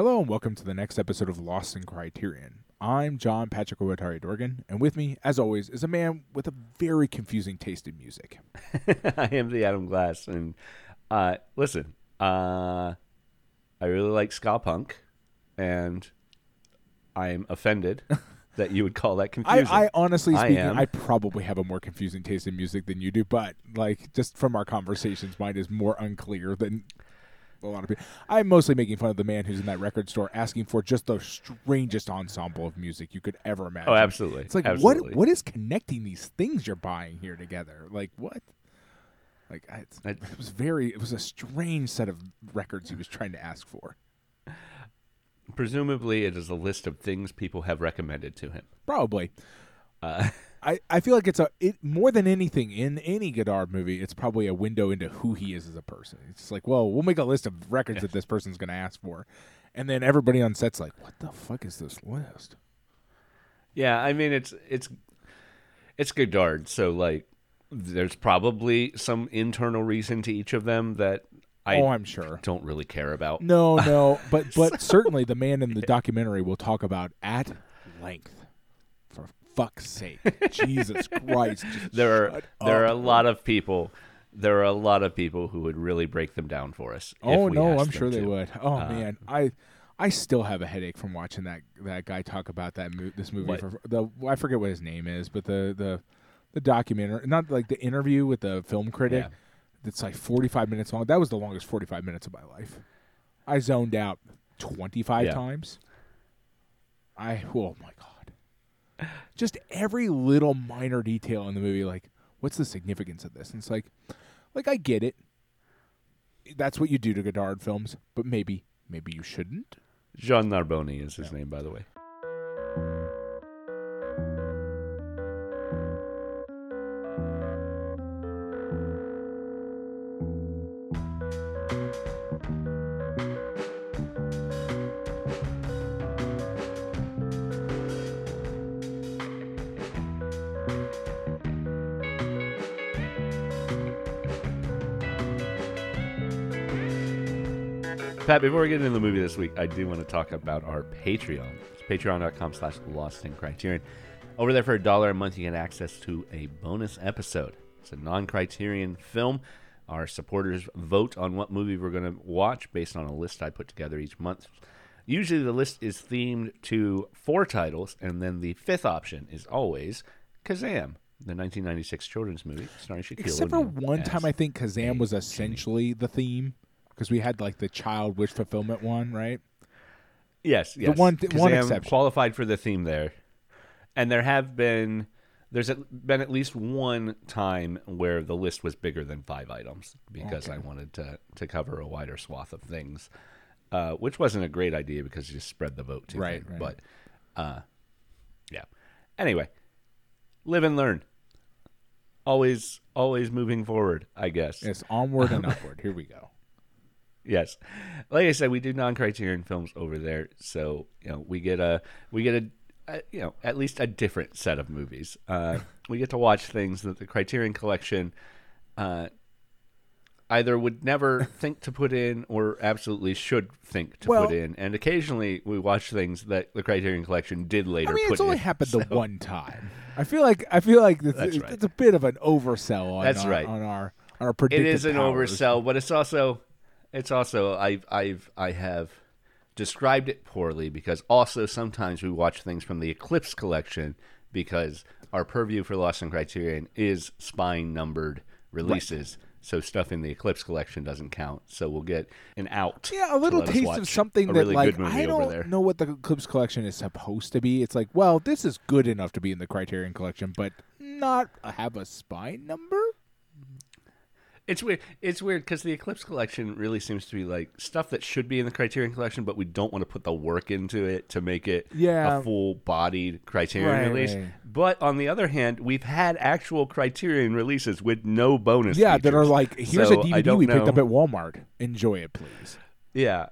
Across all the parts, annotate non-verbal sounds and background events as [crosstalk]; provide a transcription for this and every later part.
Hello and welcome to the next episode of Lost in Criterion. I'm John Patrick Owatari Dorgan, and with me, as always, is a man with a very confusing taste in music. [laughs] I am the Adam Glass, and uh, listen, uh, I really like ska punk, and I'm offended [laughs] that you would call that I, confusing. I honestly I speaking, am. I probably have a more confusing taste in music than you do, but like just from our conversations, mine is more unclear than a lot of people. I'm mostly making fun of the man who's in that record store asking for just the strangest ensemble of music you could ever imagine. oh, absolutely. It's like absolutely. what what is connecting these things you're buying here together? Like what? Like I, it was very it was a strange set of records he was trying to ask for. Presumably, it is a list of things people have recommended to him. Probably. Uh, [laughs] I, I feel like it's a it more than anything in any Godard movie, it's probably a window into who he is as a person. It's just like, well, we'll make a list of records that this person's going to ask for, and then everybody on set's like, what the fuck is this list? yeah, I mean, it's it's it's Godard, so like, there's probably some internal reason to each of them that I oh, I'm sure. don't really care about. No, no, [laughs] but but certainly the man in the documentary will talk about at length. Fuck's sake, Jesus Christ! [laughs] there are there are a lot of people there are a lot of people who would really break them down for us. if Oh no, I'm sure they to. would. Oh Uh, man, I I still have a headache from watching that that guy talk about that mo- this movie. What? For the I forget what his name is, but the the the documentary, not like the interview with the film critic. Yeah. That's like 45 minutes long. That was the longest 45 minutes of my life. I zoned out 25 Yeah. times. I oh my god. Just every little minor detail in the movie like what's the significance of this? And it's like like I get it. That's what you do to Godard films, but maybe maybe you shouldn't. Jean Narboni is his name, by the way. Pat, before we get into the movie this week, I do want to talk about our Patreon. It's patreon.com slash lost in criterion. Over there for a dollar a month, you get access to a bonus episode. It's a non criterion film. Our supporters vote on what movie we're going to watch based on a list I put together each month. Usually the list is themed to four titles, and then the fifth option is always Kazaam, the 1996 children's movie starring Shaquille Except for one time I think Kazaam was essentially the theme because we had like the child wish fulfillment one, right? Yes, yes. The one- one Kazaam exception. qualified for the theme there, and there have been there's been at least one time where the list was bigger than five items because I wanted to to cover a wider swath of things, uh, which wasn't a great idea because you just spread the vote too Right, thin. right. But uh, yeah. Anyway, live and learn. Always, always moving forward. I guess. It's onward and [laughs] upward. Here we go. Yes, like I said, we do non-criterion films over there, so you know we get a we get a, a you know at least a different set of movies. Uh, we get to watch things that the Criterion Collection uh, either would never think to put in or absolutely should think to Well- put in, and occasionally we watch things that the Criterion Collection did later. I mean, it's only in. happened the one time. I feel like I feel like it's, That's it's, right. it's a bit of an oversell on That's our, right. on our on our it is an powers. oversell, but it's also it's also I've I've I have described it poorly because also sometimes we watch things from the Eclipse collection because our purview for Lost in Criterion is spine numbered releases. So stuff in the Eclipse collection doesn't count. So we'll get an out. Yeah, a little taste of something that really like I don't know what the Eclipse collection is supposed to be. It's like, well, this is good enough to be in the Criterion collection, but not have a spine number. It's weird. It's weird because the Eclipse collection really seems to be like stuff that should be in the Criterion collection, but we don't want to put the work into it to make it Yeah. a full-bodied Criterion Right, release. right. But on the other hand, we've had actual Criterion releases with no bonus. Yeah, that are like, here's So a DVD we picked up at Walmart. Enjoy it, please. Yeah,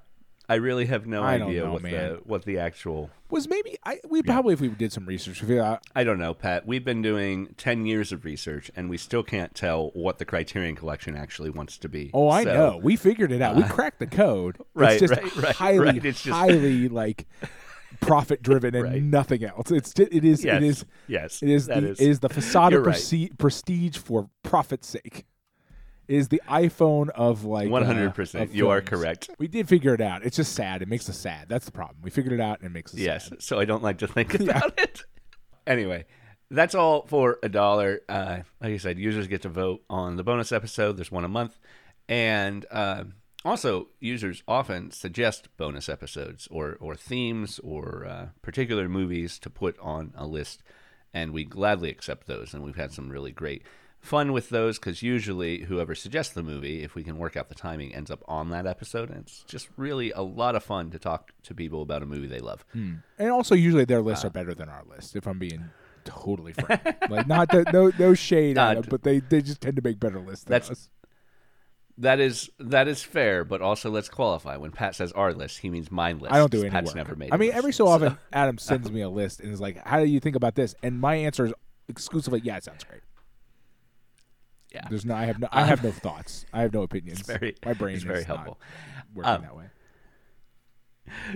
I really have no I idea know, what man. the what the actual. Was maybe I we probably if we did some research, we figure I don't know, Pat. We've been doing ten years of research, and we still can't tell what the Criterion Collection actually wants to be. Oh, I So, know. We figured it out. we uh, cracked the code. [laughs] right, it's just right, right, highly, right. It's just- highly [laughs] like profit driven and Right. nothing else. It's it is Yes, it is yes, it is the is- it is the facade You're of prestige for profit's sake. Is the iPhone of like One uh, hundred of percent. You are correct. We did figure it out. It's just sad. It makes us sad. That's the problem. We figured it out and it makes us Yes. sad. So I don't like to think [laughs] about it. Anyway, that's all for a dollar. Uh, like I said, users get to vote on the bonus episode. There's one a month, and uh, also users often suggest bonus episodes or or themes or uh, particular movies to put on a list, and we gladly accept those. And we've had some really great fun with those because usually whoever suggests the movie, if we can work out the timing, ends up on that episode, and it's just really a lot of fun to talk to people about a movie they love. And also, usually their lists Uh, are better than our list. If I'm being totally frank, like not that no no shade at them, but they they just tend to make better lists. Than us. That is that is fair, but also let's qualify. When Pat says our list, he means my list. I don't do any Pat's work. never made. I mean, list. every so often, Adam sends me a list and is like, "How do you think about this?" And my answer is exclusively, "Yeah, it sounds great." Yeah. There's no, I have no, I have no thoughts. I have no [laughs] opinions. very- my brain is very not helpful. working Um, that way.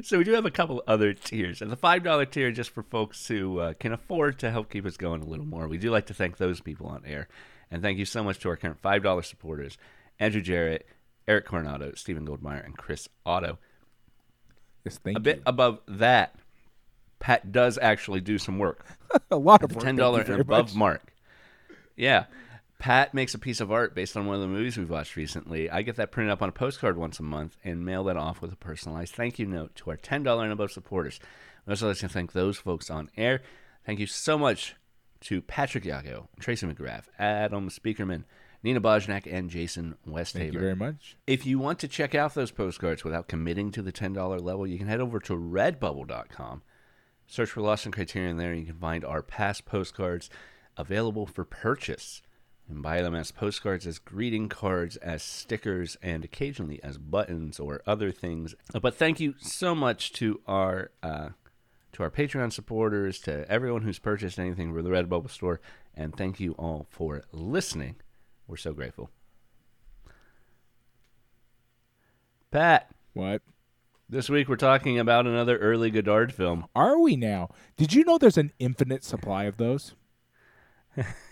So we do have a couple other tiers, and the five dollar tier just for folks who uh, can afford to help keep us going a little more. We do like to thank those people on air, and thank you so much to our current five dollar supporters: Andrew Jarrett, Eric Coronado, Stephen Goldmeyer, and Chris Otto. Yes, thank A bit above that, Pat does actually do some work. [laughs] a lot of the work, ten dollar and above much. mark. Yeah. Pat makes a piece of art based on one of the movies we've watched recently. I get that printed up on a postcard once a month and mail that off with a personalized thank you note to our ten dollar and above supporters. I'd also like to thank those folks on air. Thank you so much to Patrick Yago, Tracy McGrath, Adam Speakerman, Nina Bojnak, and Jason Westhaver. Thank you very much. If you want to check out those postcards without committing to the $10 level, you can head over to redbubble.com. Search for Lost in Criterion there, and you can find our past postcards available for purchase. And buy them as postcards, as greeting cards, as stickers, and occasionally as buttons or other things. But thank you so much to our uh, to our Patreon supporters, to everyone who's purchased anything from the Redbubble store, and thank you all for listening. We're so grateful. Pat, What this week we're talking about another early Godard film. are we now? Did you know there's an infinite supply of those? [laughs]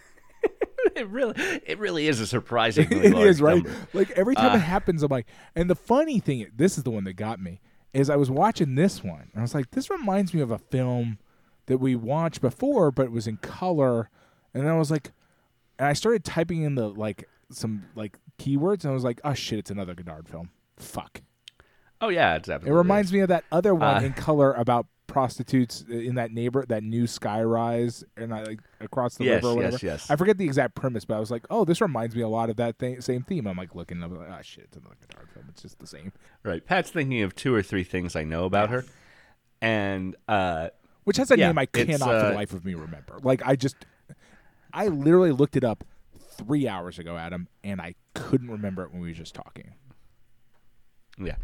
[laughs] It really, it really is a surprisingly it large is right. number. Like every time Uh, it happens, I'm like, and the funny thing, this is the one that got me, is I was watching this one, and I was like, this reminds me of a film that we watched before, but it was in color, and then I was like, and I started typing in the like some like keywords, and I was like, oh shit, it's another Godard film. Fuck. Oh yeah, it's definitely. It absolutely. reminds me of that other one Uh, in color about prostitutes in that neighbor, that new skyrise, and I like across the Yes, river. Or whatever. yes, yes. I forget the exact premise, but I was like, oh, this reminds me a lot of that thing, same theme. I'm like looking, I'm like, oh shit, it's another Godard film. It's just the same. right. Pat's thinking of two or three things I know about her, and uh, Which has a Yeah, name I cannot for uh, the life of me remember. Like I just, I literally looked it up three hours ago, Adam, and I couldn't remember it when we were just talking. yeah,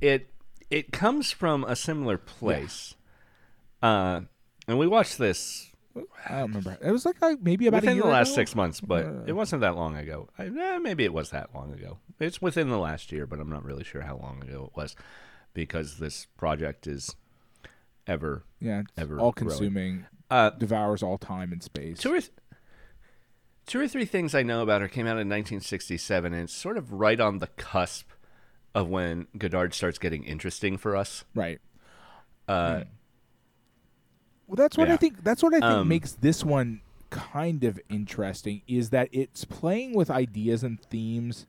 it it comes from a similar place. Uh, and we watched this I don't remember. It was like uh, maybe about within a year the last ago? six months, but it wasn't that long ago. I, eh, maybe it was that long ago. It's within the last year, but I'm not really sure how long ago it was because this project is ever. Yeah, ever all growing. consuming, Uh, devours all time and space. two or th- two or three things I know about her came out in 1967, and it's sort of right on the cusp of when Godard starts getting interesting for us. Right. Uh, Well, that's what I think. That's what I think Um, makes this one kind of interesting is that it's playing with ideas and themes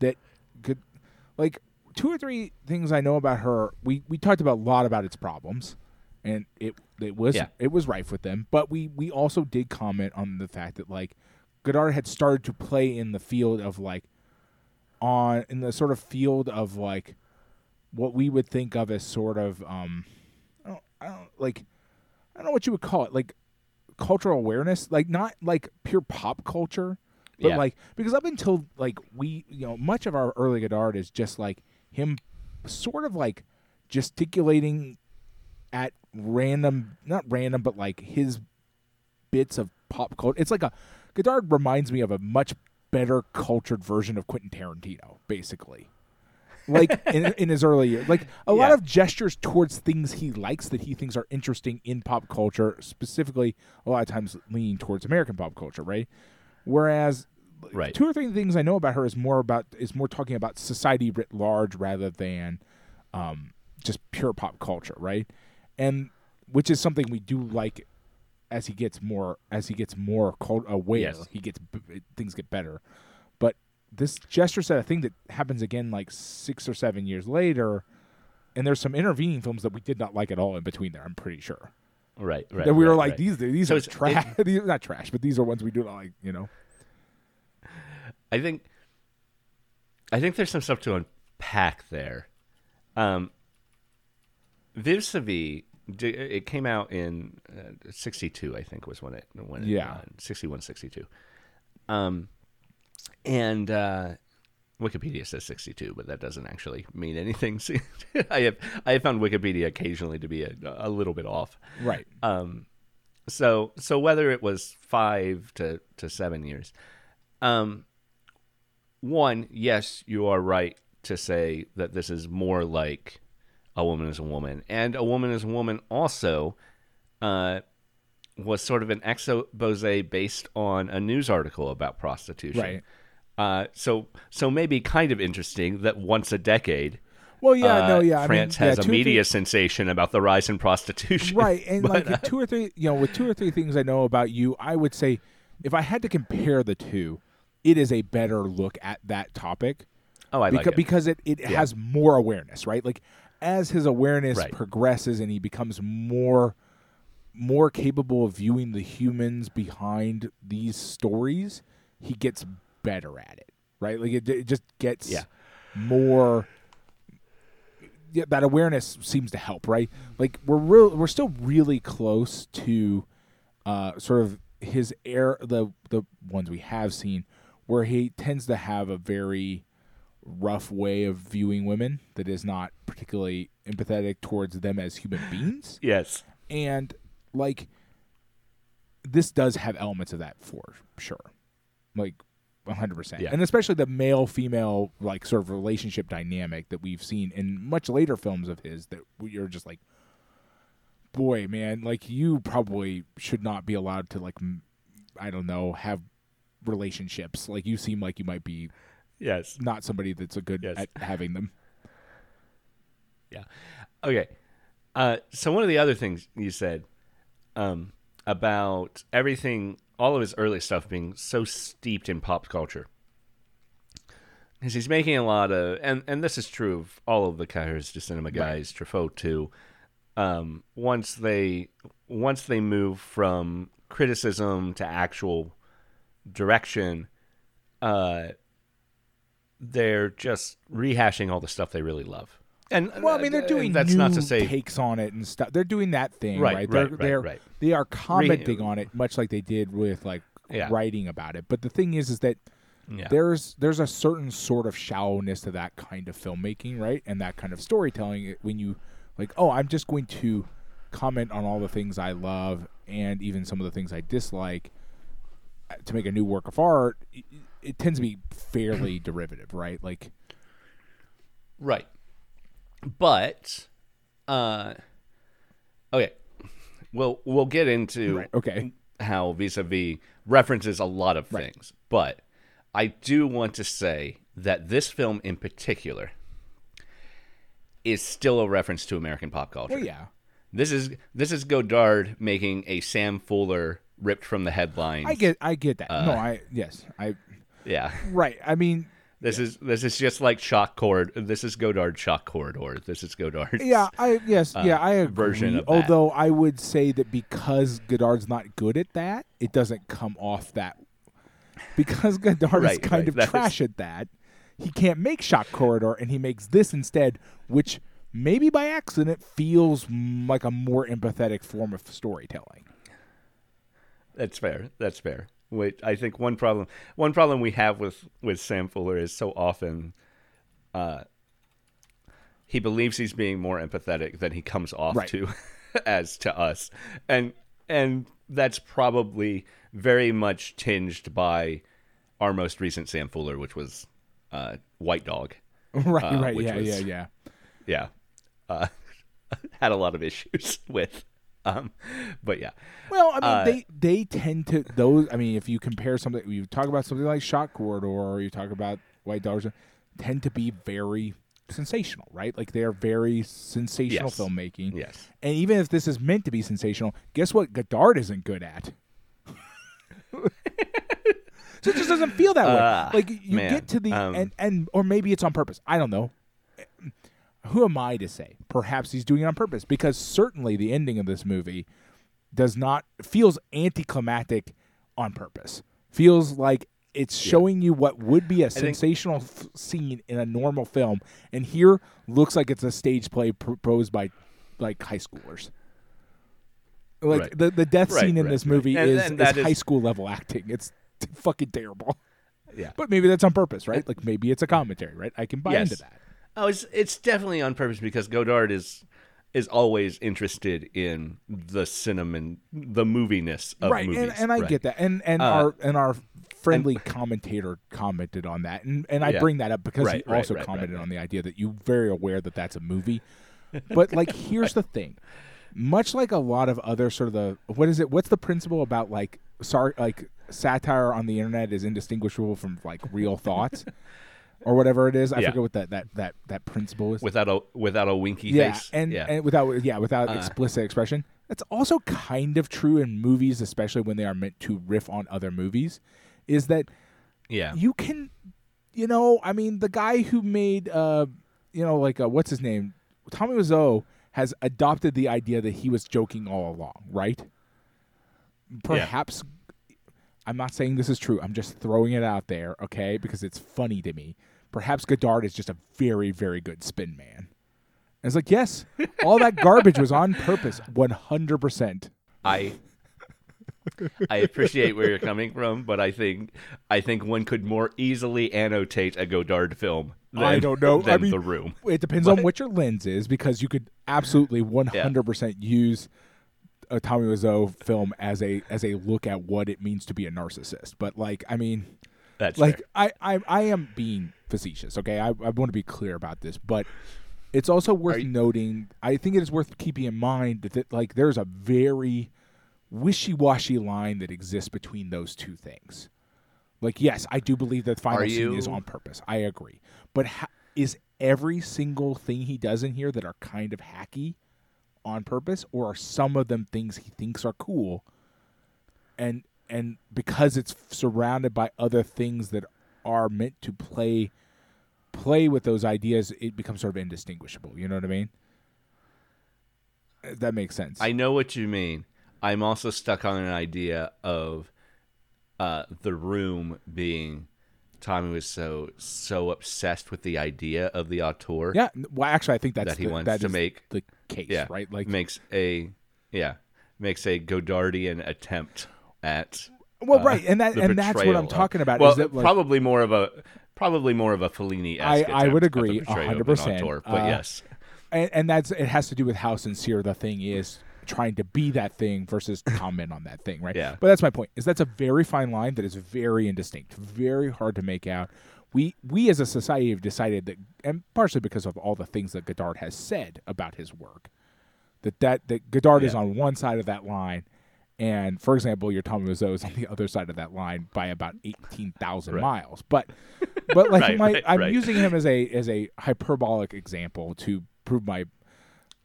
that could, like, two or three things I know about her. We we talked about a lot about its problems, and it it was Yeah. it was rife with them. But we we also did comment on the fact that like Godard had started to play in the field of like on in the sort of field of like what we would think of as sort of um I don't, I don't like I don't know what you would call it, like cultural awareness, like not like pure pop culture, but Yeah. like because up until like we, you know, much of our early Godard is just like him, sort of like gesticulating at random, not random, but like his bits of pop culture. It's like a Godard reminds me of a much better cultured version of Quentin Tarantino, basically. Like in, [laughs] in his early years, like a lot of gestures towards things he likes that he thinks are interesting in pop culture, specifically a lot of times leaning towards American pop culture, right? Whereas Right. two or three things I know about her is more about is more talking about society writ large rather than um, just pure pop culture, right? And which is something we do like as he gets more as he gets more cult- aware, Yes. he gets things get better. This gesture set a thing that happens again like six or seven years later, and there's some intervening films that we did not like at all in between there. I'm pretty sure Right. Right. that we were like right. these these So are trash, [laughs] these not trash, but these are ones we do not like. You know, I think I think there's some stuff to unpack there. Um, Vivre sa vie, it came out in uh, 62, I think was when it when it, Yeah. uh, 61 62. Um and uh Wikipedia says 62, but that doesn't actually mean anything. [laughs] I have I have found Wikipedia occasionally to be a, a little bit off. right? Um, so so whether it was five to to seven years, um, one yes, you are right to say that this is more like a woman is a woman, and a woman is a woman also. Uh, was sort of an expose based on a news article about prostitution. Right. Uh, so so maybe kind of interesting that once a decade, Well, yeah, uh, no, yeah. France I mean, has yeah, a or three- media sensation about the rise in prostitution. right and [laughs] But, like two or three you know with two or three things i know about you i would say if i had to compare the two it is a better look at that topic oh, I like because, it. because it, it has more awareness right like as his awareness Right. progresses and he becomes more more capable of viewing the humans behind these stories he gets better at it right like it, it just gets Yeah. more yeah, that awareness seems to help, right? Like we're real, we're still really close to uh, sort of his air the the ones we have seen where he tends to have a very rough way of viewing women that is not particularly empathetic towards them as human beings [sighs] yes. and like this does have elements of that for sure like 100% and especially the male female like sort of relationship dynamic that we've seen in much later films of his that you're just like boy man like you probably should not be allowed to like i don't know have relationships like you seem like you might be Yes. not somebody that's a good Yes. at having them Yeah. Okay. Uh, so one of the other things you said um, about everything, all of his early stuff being so steeped in pop culture, is he's making a lot of, and and this is true of all of the Cahiers du Cinéma guys, Truffaut too. Um, once they once they move from criticism to actual direction, uh, they're just rehashing all the stuff they really love. And Well, I mean, they're uh, doing that's not to say takes on it and stuff. They're doing that thing, Right, right? they're, right, they're, right. They are commenting on it, much like they did with like Yeah. writing about it. But the thing is, is that yeah. there's there's a certain sort of shallowness to that kind of filmmaking, right? And that kind of storytelling. When you like, oh, I'm just going to comment on all the things I love and even some of the things I dislike uh, to make a new work of art. It, it tends to be fairly [clears throat] derivative, right? Like, Right. But uh okay. We'll we'll get into Right, okay. how Vivre sa vie references a lot of things. But I do want to say that this film in particular is still a reference to American pop culture. well, yeah. This is this is Godard making a Sam Fuller ripped from the headlines. I get, I get that. Uh, no, I yes, I yeah. right. I mean, This is this is just like shock cord. This is Godard shock corridor. This is Godard. yeah, I yes, yeah, I agree. Uh, version of that. Although I would say that because Godard's not good at that, it doesn't come off that. Because [laughs] Godard is kind right. of That is- trash at that, he can't make Shock Corridor, and he makes this instead, which maybe by accident feels m- like a more empathetic form of storytelling. That's fair. That's fair. Wait, I think one problem one problem we have with with Sam Fuller is so often, uh, he believes he's being more empathetic than he comes off Right. to [laughs] as to us, and and that's probably very much tinged by our most recent Sam Fuller, which was uh, White Dog. [laughs] right, Uh, right, yeah, was- yeah, yeah. Yeah, uh, [laughs] had a lot of issues with. [laughs] Um, but yeah, Well, I mean, Uh, they they tend to those. I mean, if you compare something, you talk about something like Shock Corridor, or you talk about White Dogs, tend to be very sensational, right? Like they are very sensational Yes. filmmaking. yes, And even if this is meant to be sensational, guess what? Godard isn't good at. [laughs] so it just doesn't feel that Ah, way. Like you man, get to the um, and and or maybe it's on purpose. I don't know. Who am I to say? Perhaps he's doing it on purpose because certainly the ending of this movie does not feels anticlimactic on purpose. Feels like it's showing you what would be a think- sensational f- scene in a normal film, and here looks like it's a stage play proposed by like high schoolers. Like Right. the the death Right, scene in right, this movie And- is, and is is- high school level acting. It's t- [laughs] fucking terrible. yeah. But maybe that's on purpose, right? Like maybe it's a commentary, right? I can buy Yes. into that. Oh, it's it's definitely on purpose because Godard is is always interested in the cinnamon, the moviness of right, movies. and, and I right. get that, and and Uh, our and our friendly commentator commented on that, and and I Yeah. bring that up because Right, he right, also commented on the idea that you're very aware that that's a movie, [laughs] but like here's the thing, much like a lot of other sort of the what is it? What's the principle about like sorry like satire on the internet is indistinguishable from like real thoughts. [laughs] Or whatever it is, I Yeah. forget what that, that, that, that principle is. without a without a winky yeah, face. and yeah, and without yeah without Uh. explicit expression. That's also kind of true in movies, especially when they are meant to riff on other movies. Is that yeah, you can, you know, I mean, the guy who made, uh, you know, like uh, what's his name, Tommy Wiseau has adopted the idea that he was joking all along, right? Perhaps. I'm not saying this is true. I'm just throwing it out there, okay? Because it's funny to me. Perhaps Godard is just a very, very good spin man. And it's like, yes, all that garbage was on purpose, 100%. I I appreciate where you're coming from, but I think I think one could more easily annotate a Godard film. Than, I don't know. Than I mean, The Room. It depends on what your lens is, because you could absolutely 100% use a Tommy Wiseau film as a as a look at what it means to be a narcissist. But like, I mean, That's like fair. I, I I am being facetious. Okay, I, I want to be clear about this, but it's also worth you- noting. I think it is worth keeping in mind that, that like there's a very wishy-washy line that exists between those two things. Like, yes, I do believe that the final Are scene is on purpose. I agree, but ha- is every single thing he does in here that are kind of hacky on purpose, or are some of them things he thinks are cool? And and because it's surrounded by other things that are meant to play play with those ideas, it becomes sort of indistinguishable. You know what I mean? If That makes sense. I know what you mean. I'm also stuck on an idea of uh, the room being Tommy was so so obsessed with the idea of the auteur yeah. Well, actually, I think that's that he the, wants that to is make the case, yeah right? Like, makes a yeah makes a Godardian attempt at well, uh, right, and that and that's what I'm talking about. Well, is that like, probably more of a probably more of a Fellini. I- I would agree, 100%, But uh, yes, and, and that's it has to do with how sincere the thing is trying to be that thing versus [coughs] comment on that thing right Yeah. but that's my point is that's a very fine line that is very indistinct very hard to make out we we as a society have decided that and partially because of all the things that Godard has said about his work that that, that Godard is on one side of that line and for example your Tommy Wiseau is on the other side of that line by about 18,000 Right. miles but but like Right, my right, I'm right. using him as a as a hyperbolic example to prove my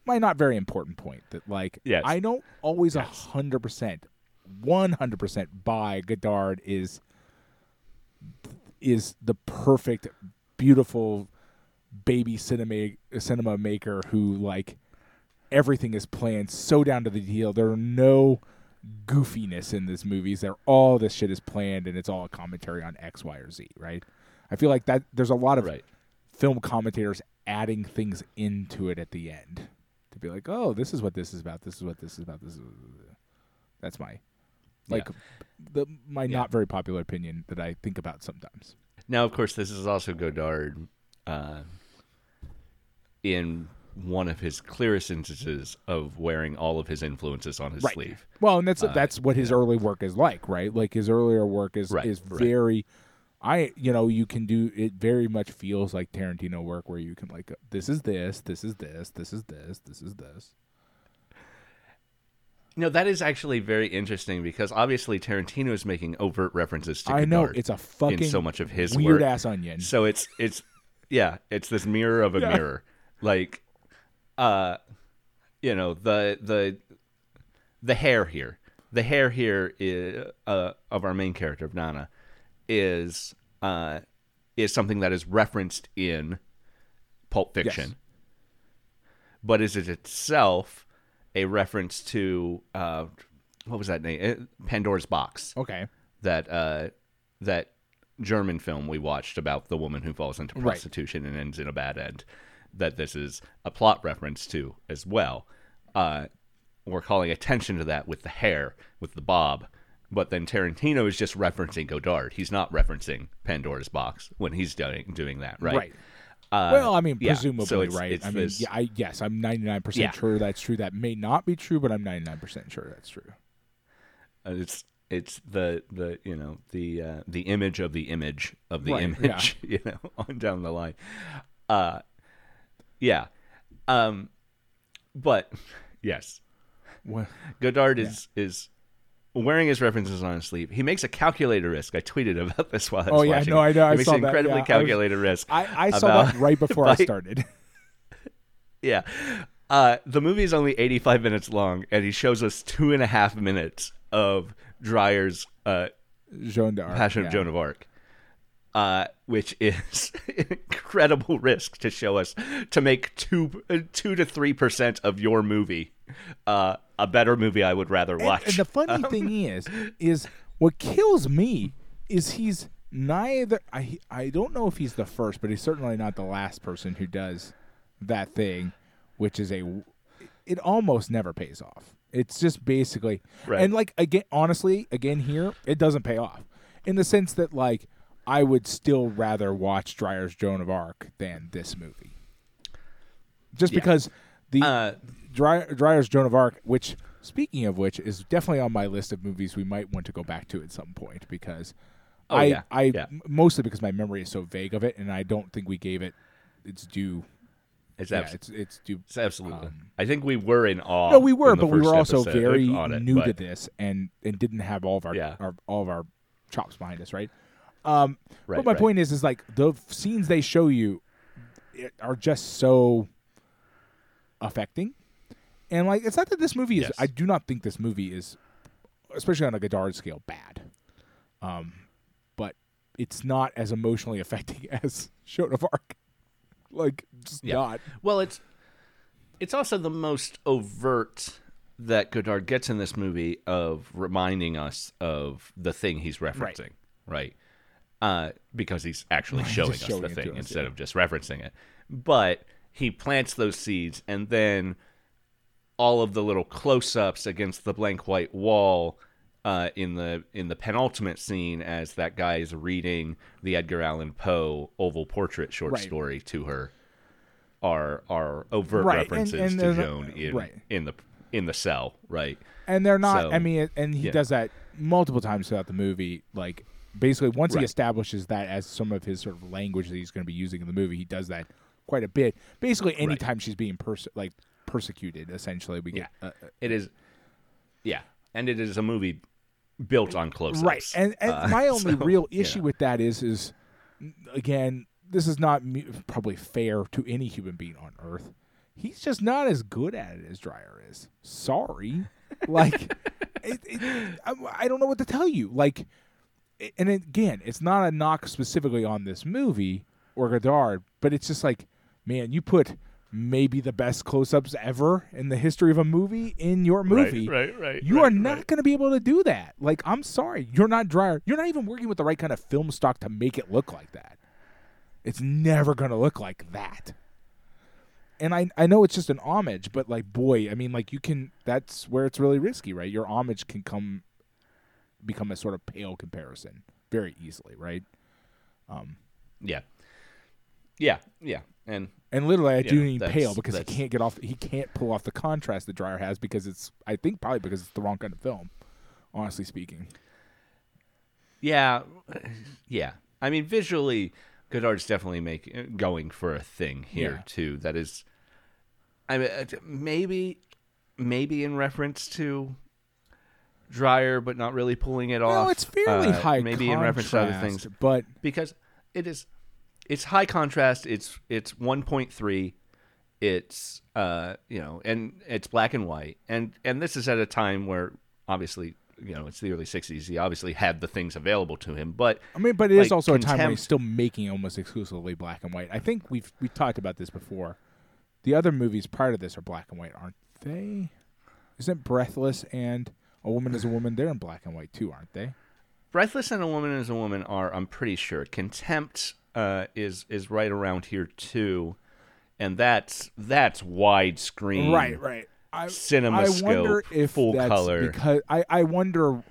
my not very important point that like Yes. I don't always a hundred percent, one hundred percent buy Godard is is the perfect, beautiful baby cinema cinema maker who like everything is planned so down to the deal. There are no goofiness in these movies. They're all this shit is planned and it's all a commentary on X, Y, or Z, right? I feel like that there's a lot of right. film commentators adding things into it at the end to be like, oh, this is what this is about. This is what this is about. This is that's my like the my Yeah. not very popular opinion that I think about sometimes. Now, of course, this is also Godard uh, in one of his clearest instances of wearing all of his influences on his right. sleeve. Well, and that's that's what his early work is like, right? Like his earlier work is Right, is right. very. I you know you can do it very much feels like Tarantino work where you can like this is this this is this this is this this is this No, that is actually very interesting because obviously Tarantino is making overt references to I know it's a fucking in so much of his weird work. ass onion So it's it's yeah, it's this mirror of a Yeah. mirror. Like uh you know, the the the hair here. The hair here is uh of our main character of Nana is uh is something that is referenced in Pulp Fiction. Yes. But is it itself a reference to uh what was that name? Eh, Pandora's Box okay that uh, that German film we watched about the woman who falls into Right. prostitution and ends in a bad end. That this is a plot reference to as well. Uh, we're calling attention to that with the hair, with the bob. But then Tarantino is just referencing Godard. He's not referencing Pandora's Box when he's doing doing that, right? right. Uh, well, I mean, yeah, presumably, so it's- right? it's I mean, this- yeah, I, yes, I'm 99 Yeah. percent sure that's true. That may not be true, but I'm 99 percent sure that's true. Uh, it's it's the the you know the uh, the image of the image of the Right, image [laughs] you know [laughs] on down the line uh yeah um but [laughs] yes Well, godard is is wearing his references on his sleeve he makes a calculator risk i tweeted about this while I was Oh, yeah, watching no. I know, he I makes saw an that, incredibly yeah. I was- calculated risk I, I saw that right before I [laughs] started. [laughs] [laughs] yeah uh the movie is only 85 minutes long and he shows us two and a half minutes of Dreyer's uh Joan d'Arc. Passion yeah. of Joan of Arc, uh, which is incredible risk to show us to make two uh, two to three percent of your movie uh, a better movie I would rather watch. and the funny thing is, [laughs] is what kills me is he's neither. I I don't know if he's the first, but he's certainly not the last person who does that thing, which is a. It almost never pays off. It's just basically, Right. and like again, honestly, again here, it doesn't pay off in the sense that like I would still rather watch Dreyer's Joan of Arc than this movie, just Yeah. because the uh, Dry, Dreyer's Joan of Arc, which, speaking of which, is definitely on my list of movies we might want to go back to at some point because Oh, I, yeah, I yeah. mostly because my memory is so vague of it, and I don't think we gave it its due. it's, Yeah, abs- it's it's due. it's absolutely. um, I think we were in awe. No, we were, but we were also very it, new to this, and and didn't have all of our, our all of our chops behind us, right? Um, Right, but my right. point is, is like the f- scenes they show you it, are just so affecting, and like it's not that this movie is. Yes. I do not think this movie is, especially on a Godard scale, bad. Um, but it's not as emotionally [laughs] affecting [laughs] as Joan of Arc. Like, just Yeah. not. Well, it's it's also the most overt that Godard gets in this movie of reminding us of the thing he's referencing, right? Uh, because he's actually Right, showing us showing the thing us, instead yeah. of just referencing it. But he plants those seeds, and then all of the little close-ups against the blank white wall uh, in the in the penultimate scene as that guy is reading the Edgar Allan Poe oval portrait short Right. story to her are are overt Right, references and to Joan in right. in the in the cell, right? and they're not. So, I mean, and he yeah. does that multiple times throughout the movie. Like basically, once he establishes that as some of his sort of language that he's going to be using in the movie, he does that quite a bit. Basically, anytime she's being perse- like persecuted, essentially, we get uh, uh, It is, yeah, and it is a movie built on close-ups, right. And, and Uh, my [laughs] only so, real issue know. with that is, is again, this is not probably fair to any human being on Earth. He's just not as good at it as Dreyer is. Sorry, [laughs] like, it, it, I, I don't know what to tell you. Like, and again, it's not a knock specifically on this movie or Godard, but it's just like, man, you put maybe the best close-ups ever in the history of a movie in your movie. right, right. right. You are not going to be able to do that. Like, I'm sorry, you're not Dreyer. You're not even working with the right kind of film stock to make it look like that. It's never going to look like that. And I I know it's just an homage, but like, boy, I mean, like you can. That's where it's really risky, right? Your homage can come become a sort of pale comparison very easily, right? Um, Yeah, yeah, yeah. and And literally, I Yeah, do need pale because he can't get off. He can't pull off the contrast the Dreyer has because it's. I think probably because it's the wrong kind of film. Honestly speaking, yeah, [sighs] yeah. I mean, visually, Godard's definitely making going for a thing here Yeah. too. That is, I mean, uh, maybe, maybe in reference to Dreyer, but not really pulling it off. no, it's fairly Uh, high. Maybe in reference to other things, but because it is it's high contrast it's it's 1.3 it's uh you know and it's black and white and and this is at a time where obviously you know it's the early 60s he obviously had the things available to him but I mean, but it is like, also a time when contempt- he's still making almost exclusively black and white. I think we've we talked about this before. The other movies prior to this are black and white, aren't they? Isn't Breathless and A Woman Is a Woman? They're in black and white too, aren't they? breathless and a woman is a woman are i'm pretty sure contempt uh is is right around here too and that's that's widescreen Right, right. I, cinema I wonder scope, if full that's color. because I, I wonder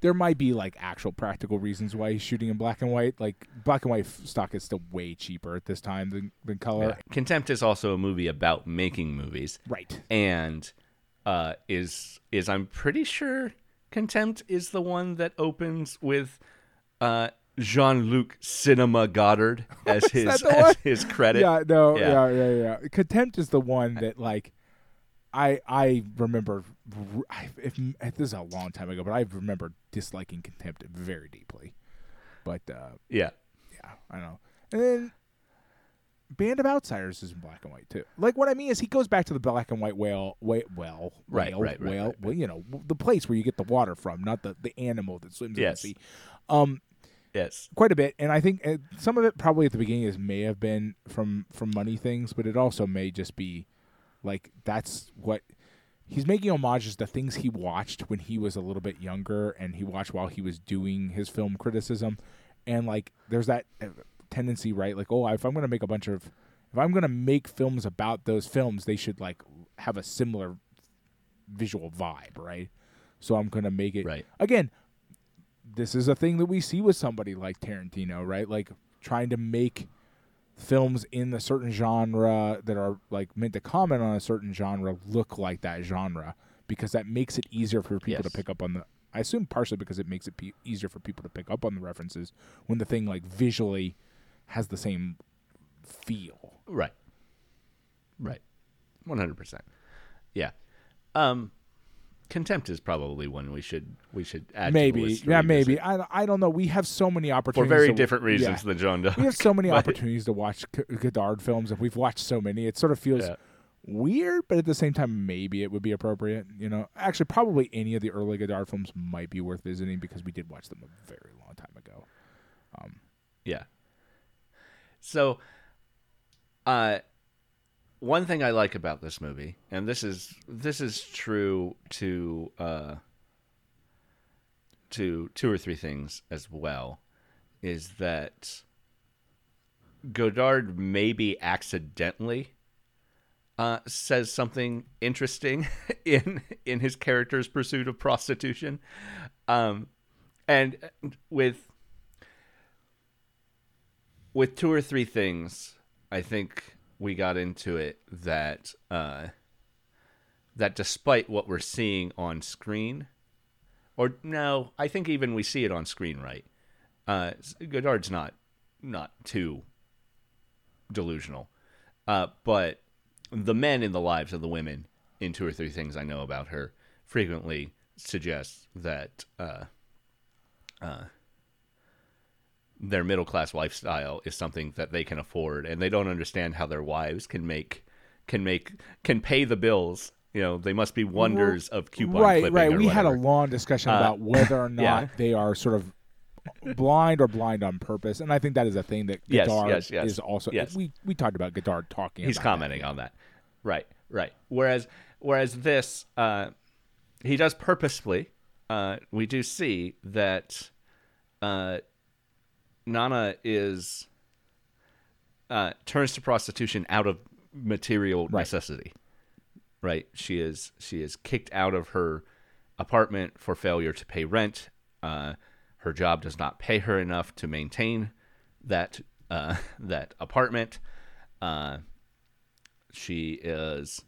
there might be like actual practical reasons why he's shooting in black and white. Like black and white stock is still way cheaper at this time than, than color. Yeah. contempt is also a movie about making movies Right. and uh, is is I'm pretty sure Contempt is the one that opens with uh, Jean Luc Cinema Godard [laughs] as his as his credit. Yeah, no, Yeah. yeah. yeah, yeah, Contempt is the one that like I I remember. I, if, if this is a long time ago, but I remember disliking Contempt very deeply. But uh, yeah, yeah, I don't know. And then Band of Outsiders is in black and white too. Like what I mean is he goes back to the black and white whale, whale, well, Right, whale, right, right, whale, right, well, you know, the place where you get the water from, not the the animal that swims Yes. in the sea. Um, yes, quite a bit, and I think uh, some of it probably at the beginning is may have been from from money things, but it also may just be like that's what he's making homages to things he watched when he was a little bit younger, and he watched while he was doing his film criticism, and like there's that uh, tendency, right? Like, oh, if I'm going to make a bunch of if I'm going to make films about those films, they should like have a similar visual vibe, right? So I'm going to make it right. again, this is a thing that we see with somebody like Tarantino, right? Like trying to make films in a certain genre that are like meant to comment on a certain genre look like that genre because that makes it easier for people to pick up on the I assume partially because it makes it pe- easier for people to pick up on the references when the thing like visually has the same feel. Right. Right. One hundred percent. Yeah. Um, contempt is probably one we should we should add. to the maybe, yeah, maybe. I, I don't know. We have so many opportunities for very to- different yeah. reasons than John Doe. we have so many [laughs] But- opportunities to watch Godard films, and we've watched so many. It sort of feels Yeah. weird, but at the same time, maybe it would be appropriate. You know, actually, probably any of the early Godard films might be worth visiting because we did watch them a very long time ago. Um, Yeah. So, uh, one thing I like about this movie, and this is this is true to uh, to two or three things as well, is that Godard maybe accidentally uh, says something interesting [laughs] in in his character's pursuit of prostitution, um, and with with two or three things, I think we got into it that uh, that despite what we're seeing on screen, or no, I think even we see it on screen, right? Uh, Godard's not not too delusional, uh, but the men in the lives of the women in two or three things I know about her frequently suggests that uh, uh, their middle class lifestyle is something that they can afford, and they don't understand how their wives can make can make can pay the bills. You know, they must be wonders of coupon right, clipping right. We had a long discussion Uh, about whether or [laughs] not yeah. they are sort of blind or blind on purpose, and I think that is a thing that Yes, yes, yes, is also. yes. We we talked about Godard talking. he's about that. commenting on that right right whereas whereas this uh he does purposefully uh we do see that uh nana is uh turns to prostitution out of material Right. necessity right she is she is kicked out of her apartment for failure to pay rent uh her job does not pay her enough to maintain that uh [laughs] that apartment Uh, she is.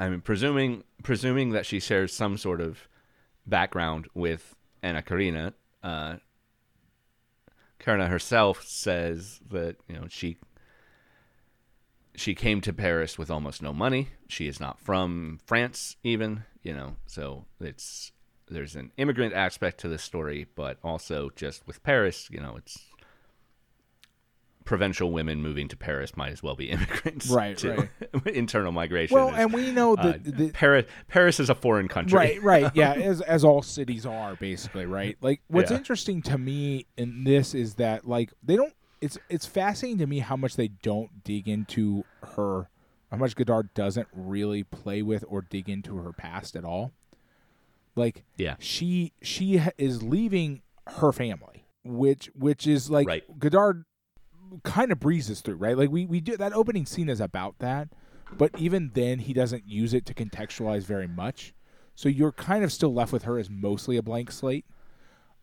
I mean, presuming presuming that she shares some sort of background with Anna Karina. Uh, Karina herself says that you know she she came to Paris with almost no money. She is not from France, even you know. So it's there's an immigrant aspect to this story, but also just with Paris, you know, it's provincial women moving to Paris might as well be [laughs] immigrants, Right, right. [laughs] internal migration. Well, is- and we know uh, that the, Paris Paris is a foreign country, Right, right, [laughs] yeah, as as all cities are basically, right? Like what's Yeah. interesting to me in this is that like they don't it's it's fascinating to me how much they don't dig into her how much Godard doesn't really play with or dig into her past at all. Like Yeah. she she is leaving her family, which which is like Right. Godard kind of breezes through, right? Like we we do that opening scene is about that, but even then he doesn't use it to contextualize very much. So you're kind of still left with her as mostly a blank slate.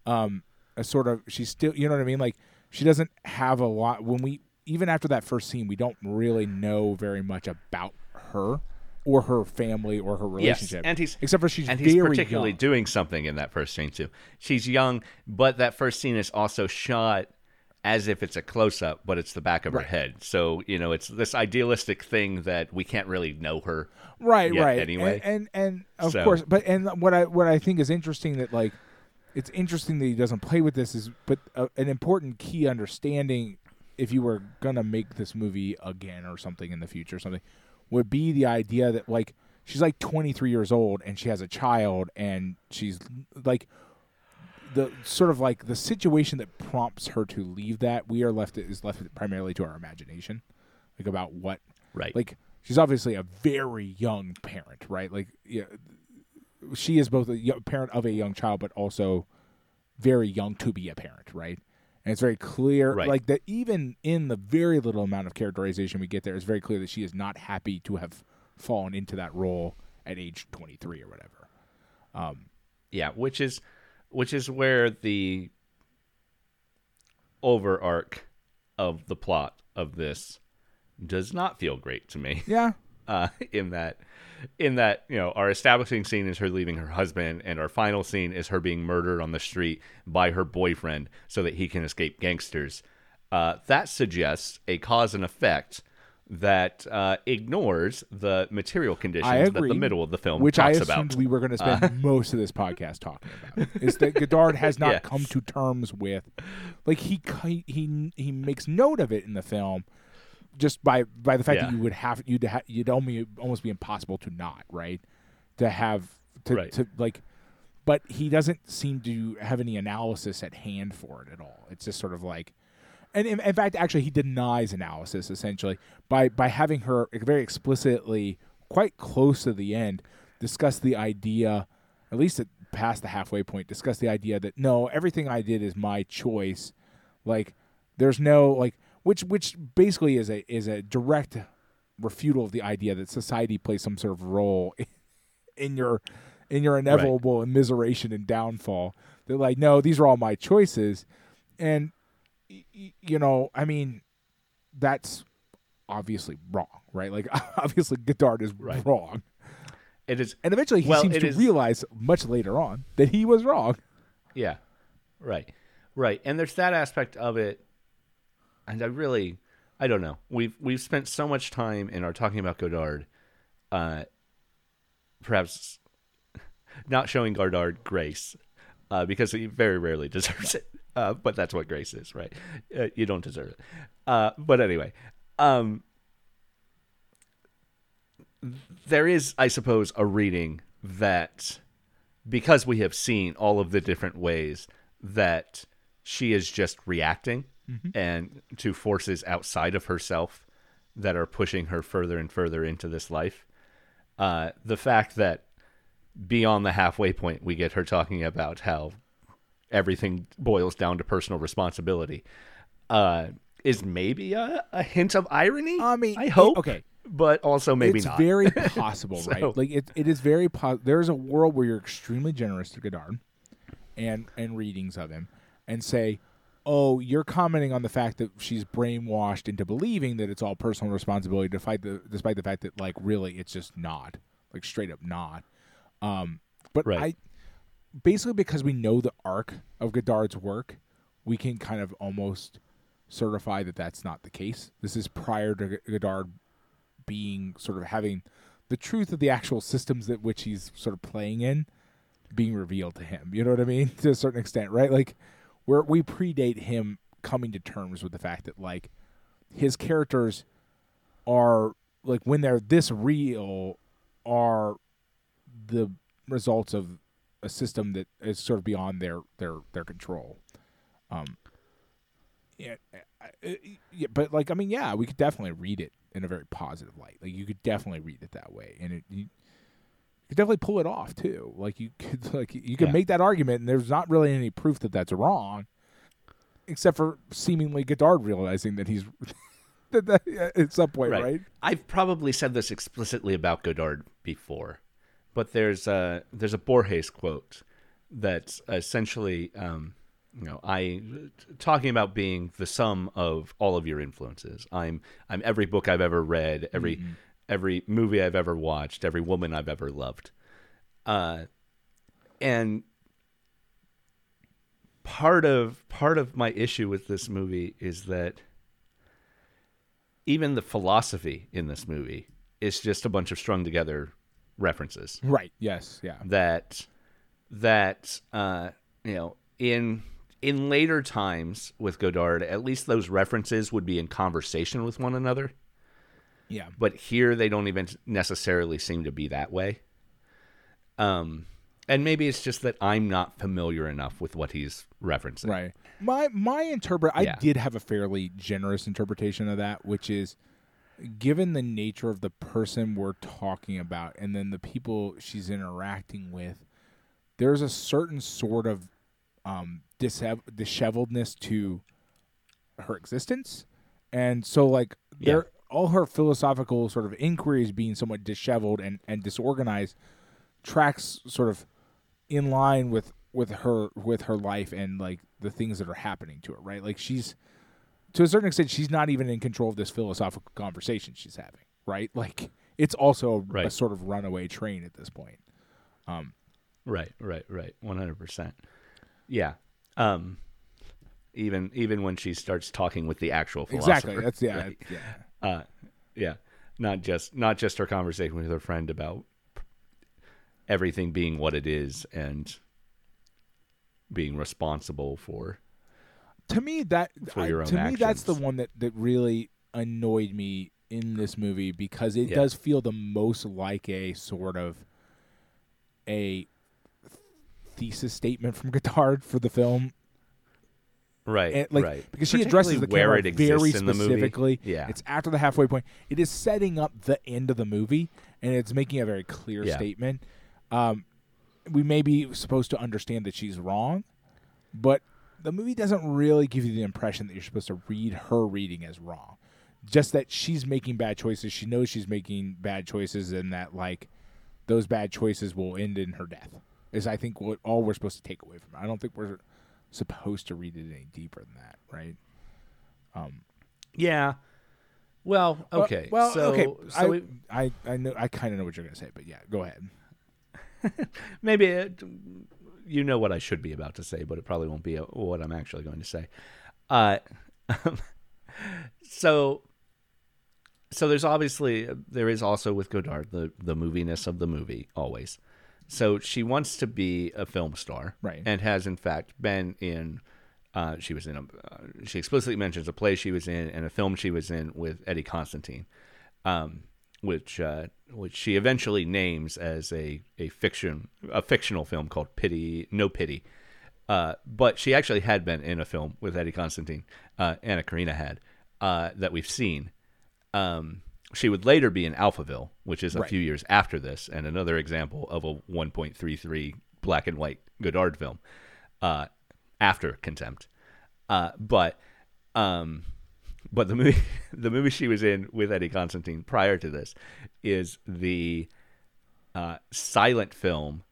Um, a sort of she's still, you know what I mean? Like she doesn't have a lot when we even after that first scene, we don't really know very much about her or her family or her Yes, relationship. and he's except for she's and he's very particularly young. doing something in that first scene too. She's young, but that first scene is also shot as if it's a close up, but it's the back of her head. So you know, it's this idealistic thing that we can't really know her. right right anyway. and and, and of So- course but and what i what i think is interesting that like it's interesting that he doesn't play with this is but uh, an important key understanding if you were gonna make this movie again or something in the future or something would be the idea that like she's like 23 years old and she has a child and she's like the sort of like the situation that prompts her to leave that we are left is left primarily to our imagination like about what Right. like she's obviously a very young parent, right? Like yeah, she is both a parent of a young child, but also very young to be a parent, right? And it's very clear, Right. like that. Even in the very little amount of characterization we get there, it's very clear that she is not happy to have fallen into that role at age twenty three or whatever. Um, Yeah, which is which is where the over arc of the plot of this does not feel great to me. yeah, [laughs] Uh, in that in that, you know, our establishing scene is her leaving her husband and our final scene is her being murdered on the street by her boyfriend so that he can escape gangsters. Uh, that suggests a cause and effect that uh, ignores the material conditions I that the middle of the film which I talks assumed about. we were going to spend [laughs] most of this podcast talking about. Is that Godard has not Yes. come to terms with, like he he he makes note of it in the film, just by by the fact that you would have you'd ha- you'd almost almost be impossible to not right, to have to Right. to like, but he doesn't seem to have any analysis at hand for it at all. It's just sort of like. And in, in fact, actually, he denies analysis essentially by by having her very explicitly, quite close to the end, discuss the idea, at least at past the halfway point, discuss the idea that no, everything I did is my choice. Like, there's no like, which which basically is a is a direct refutal of the idea that society plays some sort of role [laughs] in your in your inevitable immiseration and downfall. They're like, no, these are all my choices, and you know, I mean, that's obviously wrong, right? Like, [laughs] obviously, Godard is Right. wrong, it is and eventually he Well, seems to is- realize much later on that he was wrong. Yeah. Right. Right. And there's that aspect of it and I really I don't know. We've we've spent so much time in our talking about Godard uh perhaps [laughs] not showing Godard grace uh, because he very rarely [laughs] deserves it. Uh, but that's what grace is, right? Uh, you don't deserve it. Uh, but anyway, um, there is, I suppose, a reading that because we have seen all of the different ways that she is just reacting and to forces outside of herself that are pushing her further and further into this life. Uh, the fact that beyond the halfway point, we get her talking about how everything boils down to personal responsibility uh, is maybe a, a hint of irony. I mean, I hope. okay. But also maybe it's not. very [laughs] possible, So- right? Like it, it is very po- There's a world where you're extremely generous to Godard, and and readings of him, and say, oh, you're commenting on the fact that she's brainwashed into believing that it's all personal responsibility, despite the despite the fact that like really it's just not, like straight up not. Um, but Right. I basically because we know the arc of Godard's work, we can kind of almost certify that that's not the case. This is prior to Godard being sort of having the truth of the actual systems that which he's sort of playing in being revealed to him. You know what I mean? [laughs] To a certain extent, right? Like where we predate him coming to terms with the fact that like his characters are like when they're this real are the results of a system that is sort of beyond their their their control. Um yeah, I- yeah, but like I mean, yeah, we could definitely read it in a very positive light. Like you could definitely read it that way, and it you, you could definitely pull it off too. Like you could [laughs] like you could Yeah. make that argument, and there's not really any proof that that's wrong, except for seemingly Godard realizing that he's [laughs] that, that at some point, Right. right? I've probably said this explicitly about Godard before, but there's a there's a Borges quote that's essentially, um, you know, I talking about being the sum of all of your influences. I'm I'm every book I've ever read, every every movie I've ever watched, every woman I've ever loved, uh, and part of part of my issue with this movie is that even the philosophy in this movie is just a bunch of strung together references Right. Yes. Yeah. that that uh, you know in in later times with Godard, at least those references would be in conversation with one another. Yeah. But here they don't even necessarily seem to be that way. Um, and maybe it's just that I'm not familiar enough with what he's referencing. Right. My my interpret I Yeah. did have a fairly generous interpretation of that, which is given the nature of the person we're talking about and then the people she's interacting with, there's a certain sort of um dishev- disheveledness to her existence. And so like Yeah. there all her philosophical sort of inquiries being somewhat disheveled and, and disorganized tracks sort of in line with with her with her life and like the things that are happening to her right like she's to a certain extent she's not even in control of this philosophical conversation she's having right like it's also a, a sort of runaway train at this point Right, right, right. One hundred percent. Yeah. Um even even when she starts talking with the actual philosopher. exactly that's [laughs] yeah right? yeah Uh yeah. Not just not just her conversation with her friend about everything being what it is and being responsible for to me that I- to me that's the one that that really annoyed me in this movie because it Yeah. does feel the most like a sort of a thesis statement from [laughs] Godard for the film right and, like right because she addresses the where camera it very exists in the movie. specifically. Yeah. it's after the halfway point. It is setting up the end of the movie, and it's making a very clear Yeah. statement. Um, we may be supposed to understand that she's wrong, but the movie doesn't really give you the impression that you're supposed to read her reading as wrong. Just that she's making bad choices. She knows she's making bad choices, and that like those bad choices will end in her death. Is I think what all we're supposed to take away from it. I don't think we're supposed to read it any deeper than that, right? Um, yeah well well- okay Well, so, okay. so I, we- I, I know. I kind of know what you're gonna say, but yeah, go ahead. [laughs] maybe it, you know what I should be about to say, but it probably won't be uh what I'm actually going to say. Uh, [laughs] so, so there's obviously there is also with Godard the the moviness of the movie always. So she wants to be a film star, Right. And has in fact been in. Uh, she was in a. Uh, she explicitly mentions a play she was in and a film she was in with Eddie Constantine, um, which uh, which she eventually names as a, a fiction a fictional film called Pity No Pity. Uh, but she actually had been in a film with Eddie Constantine, uh, Anna Karina had, uh, that we've seen. Um, she would later be in Alphaville, which is a Right. few years after this, and another example of a 1.33 black and white Godard film uh, after Contempt. Uh, but um, but the movie [laughs] the movie she was in with Eddie Constantine prior to this is the uh, silent film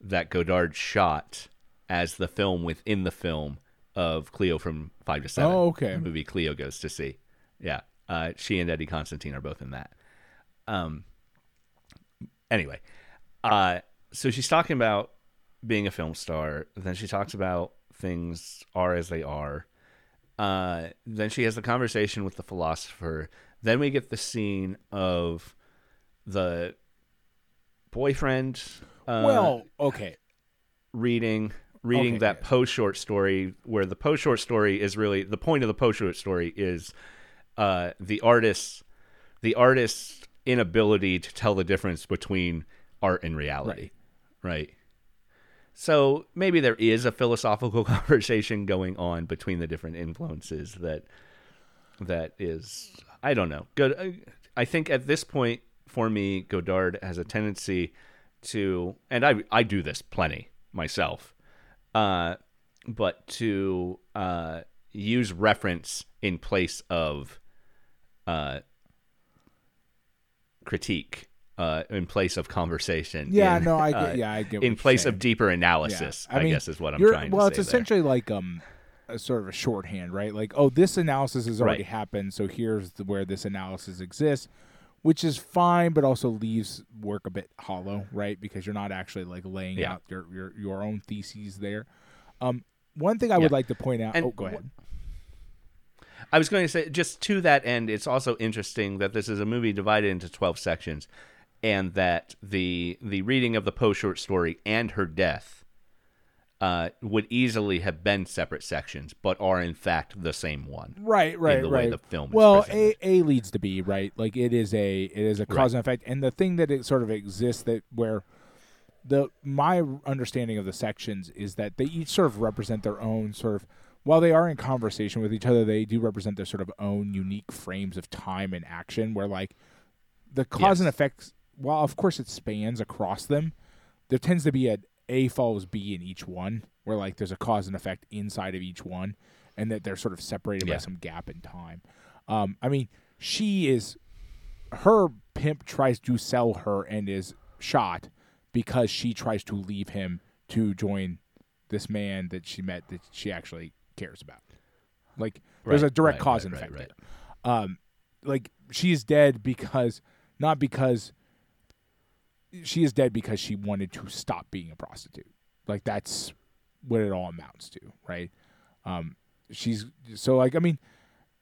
that Godard shot as the film within the film of Cleo from Five to Seven. Oh, okay. The movie Cleo goes to see. Yeah, uh, she and Eddie Constantine are both in that. Um. Anyway, uh, so she's talking about being a film star. Then she talks about things are as they are. Uh, then she has the conversation with the philosopher. Then we get the scene of the boyfriend. Uh, well, okay. reading reading Okay, that yes. Poe short story where the Poe short story is really the point of the Poe short story is uh, the artist's the artist's inability to tell the difference between art and reality right, so maybe there is a philosophical [laughs] conversation going on between the different influences that that is i don't know. Good I- i think at this point for me godard has a tendency to and i i do this plenty myself uh but to uh use reference in place of uh critique uh in place of conversation Yeah, in, no, I get. uh, yeah, I get. what in place saying. of deeper analysis Yeah. i, guess is what i'm trying to well, it's there. essentially like um, a sort of a shorthand, right? Like, oh, this analysis has already Right. happened, so here's the, where this analysis exists, which is fine, but also leaves work a bit hollow, right? Because you're not actually like laying Yeah. out your, your your own theses there. Um, one thing I would like to point out. And oh, go ahead. I was going to say, just to that end, it's also interesting that this is a movie divided into twelve sections, and that the the reading of the Poe short story and her death uh, would easily have been separate sections, but are in fact the same one. Right, right, the way right. the film is well, a a leads to b, right? Like it is a it is a cause Right. and effect, and the thing that it sort of exists that where the my understanding of the sections is that they each sort of represent their own sort of while they are in conversation with each other, they do represent their sort of own unique frames of time and action. Where like the cause and effects, while of course it spans across them, there tends to be a A follows B in each one, where like there's a cause and effect inside of each one, and that they're sort of separated by some gap in time. Um, I mean, she is her pimp tries to sell her and is shot because she tries to leave him to join this man that she met that she actually cares about. Like there's Right, a direct right, cause right, and effect. Um, like she's dead because not because she is dead because she wanted to stop being a prostitute. Like that's what it all amounts to, right? Um, she's so like I mean,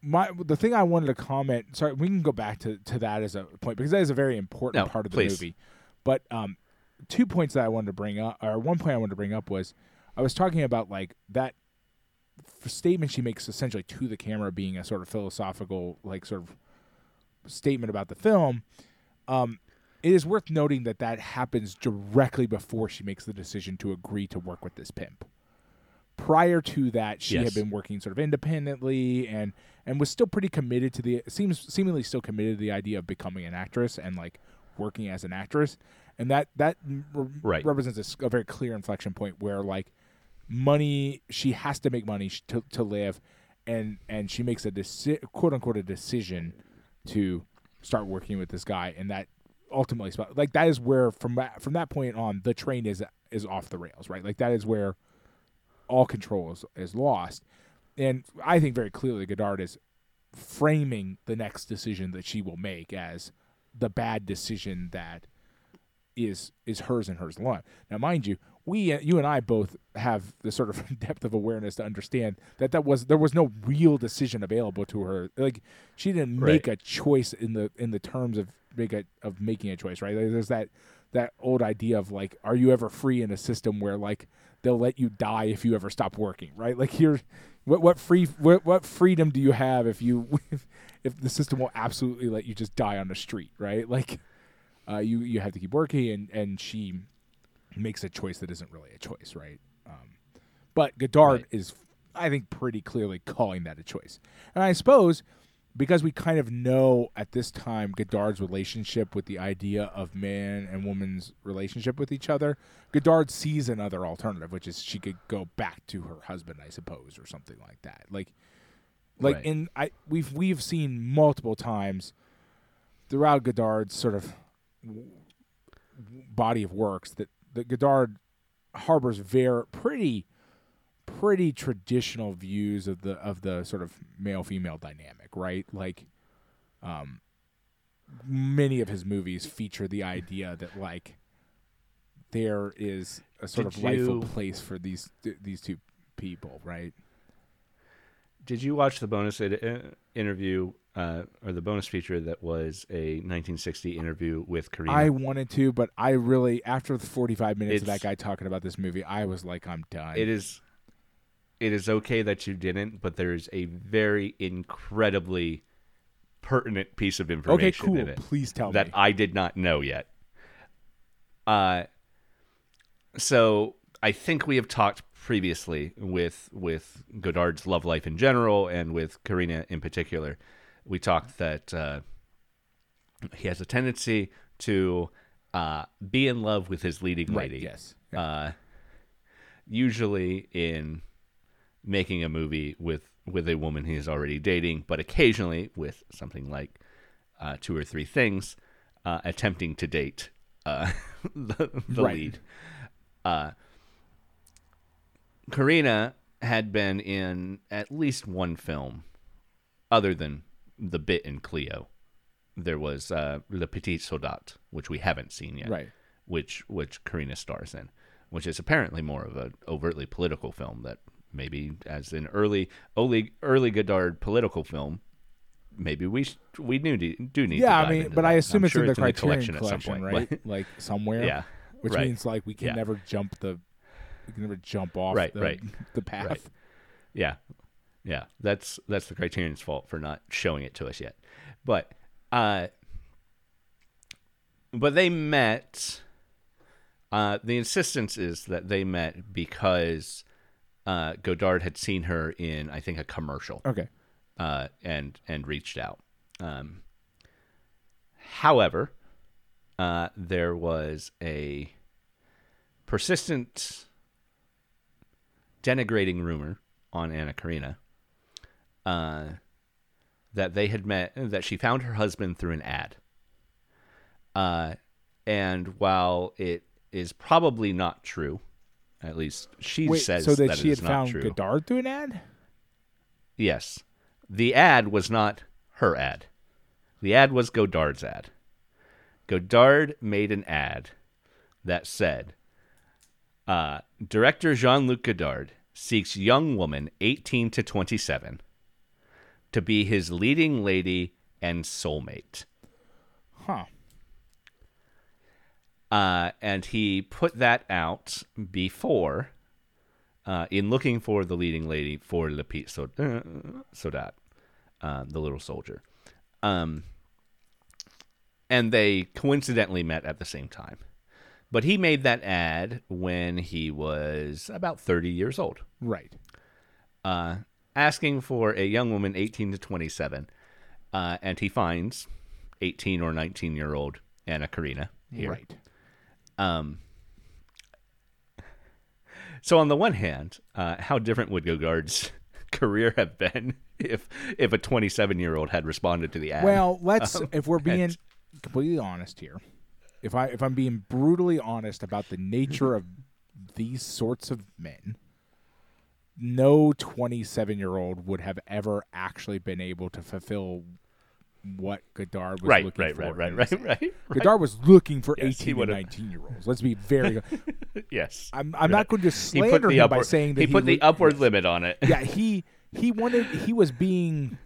my the thing I wanted to comment. Sorry, we can go back to to that as a point because that is a very important No, part of the please. movie. But um, two points that I wanted to bring up, or one point I wanted to bring up was I was talking about like that statement she makes essentially to the camera being a sort of philosophical like sort of statement about the film. Um, it is worth noting that that happens directly before she makes the decision to agree to work with this pimp. Prior to that, she Yes. had been working sort of independently and and was still pretty committed to the seems seemingly still committed to the idea of becoming an actress and like working as an actress, and that that r- Right. represents a very clear inflection point where like money she has to make money to to live, and and she makes a deci- quote unquote a decision to start working with this guy, and that ultimately sp- like that is where from that from that point on the train is is off the rails, right? Like that is where all control is, is lost, and I think very clearly Godard is framing the next decision that she will make as the bad decision that is is hers and hers alone. Now, mind you, we uh, you and I both have the sort of [laughs] depth of awareness to understand that that was there was no real decision available to her. Like she didn't make Right. a choice in the in the terms of make a, of making a choice. Right? Like, there's that that old idea of like, are you ever free in a system where like they'll let you die if you ever stop working? Right? Like you're what what free what, what freedom do you have if you [laughs] if the system will absolutely let you just die on the street? Right? Like uh, you you have to keep working, and and she makes a choice that isn't really a choice, right? Um, but Godard Right. is, I think, pretty clearly calling that a choice, and I suppose because we kind of know at this time Godard's relationship with the idea of man and woman's relationship with each other, Godard sees another alternative, which is she could go back to her husband, I suppose, or something like that. Like, like Right. in I we've we've seen multiple times throughout Godard's sort of body of works that that Godard harbors very pretty pretty traditional views of the of the sort of male female dynamic, right? Like, um, many of his movies feature the idea that like there is a sort Did of rightful you- place for these these two people, right? Did you watch the bonus ed- uh, interview uh, or the bonus feature that was a 1960 interview with Karina? I wanted to, but I really after the forty five minutes of that guy talking about this movie, I was like, I'm done. it is it is okay that you didn't, but there's a very incredibly pertinent piece of information okay, cool. in it Please tell that me. That I did not know yet. Uh so I think we have talked previously with with Godard's love life in general and with Karina in particular. We talked that uh, he has a tendency to uh, be in love with his leading right? lady. Yes. Uh, usually in making a movie with with a woman he's already dating, but occasionally with something like uh, two or three things, uh, attempting to date uh, [laughs] the, the Right. lead. Uh, Karina had been in at least one film, other than the bit in Cleo. There was uh, Le Petit Soldat, which we haven't seen yet Right. which which Karina stars in, which is apparently more of an overtly political film that maybe as an early early early Godard political film, maybe we sh- we do need, do need. to Yeah, I mean, into but that. I assume I'm it's sure in the it's Criterion collection, collection, at some point, right? [laughs] like somewhere. yeah, Which right. means like we can Yeah. never jump the we can never jump off Right, the, right, [laughs] the path. right. Yeah, yeah. That's that's the Criterion's fault for not showing it to us yet. But uh, but they met. Uh, the insistence is that they met because uh, Godard had seen her in, I think, a commercial. Okay. uh, and and reached out. Um, however, uh, there was a persistent denigrating rumor on Anna Karina uh, that they had met that she found her husband through an ad. Uh, and while it is probably not true, at least she Wait, says so that, that she it had found true. Godard through an ad? Yes. The ad was not her ad. The ad was Godard's ad. Godard made an ad that said, uh, Director Jean Luc Godard seeks young woman 18 to 27 to be his leading lady and soulmate. Huh. Uh, and he put that out before, uh, in looking for the leading lady for Le Petit Sod- uh, uh, the little soldier. Um, and they coincidentally met at the same time. But he made that ad when he was about 30 years old, Right. uh, asking for a young woman 18 to 27. Uh, and he finds 18 or 19 year old Anna Karina here. Right. Um, so on the one hand, uh, how different would Godard's [laughs] career have been [laughs] if if a 27 year old had responded to the ad? Well, let's Um, [laughs] if we're being and- completely honest here. If I if I'm being brutally honest about the nature of these sorts of men, no 27-year-old would have ever actually been able to fulfill what Godard was right, looking right, for. right, right, right, right, right. Godard was looking for yes, 18 and 19 year olds. Let's be very. [laughs] Yes, I'm I'm not going to slander him upward, by saying that he put the would- upward limit on it. yeah, he he wanted he was being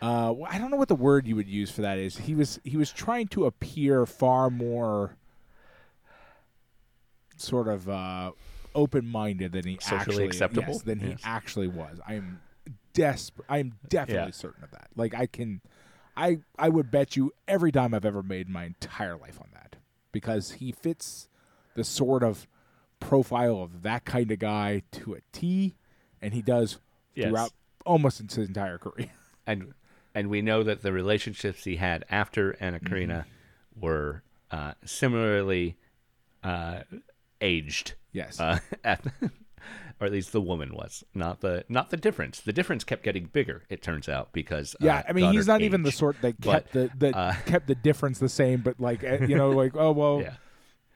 uh I don't know what the word you would use for that is. He was he was trying to appear far more sort of uh open-minded than he Socially actually acceptable? yes, than he actually was. I am desperate I am definitely Yeah. certain of that. Like I can I I would bet you every dime I've ever made in my entire life on that because he fits the sort of profile of that kind of guy to a T, and he does Yes. throughout almost his entire career. [laughs] and and we know that the relationships he had after Anna Mm-hmm. Karina were uh, similarly uh, aged. Yes. uh, [laughs] at, or at least the woman was not the not the difference. The difference kept getting bigger. It turns out because yeah, uh, I mean he's not even the sort that But, kept the that uh, [laughs] kept the difference the same, but like eh, you know, like oh well, Yeah,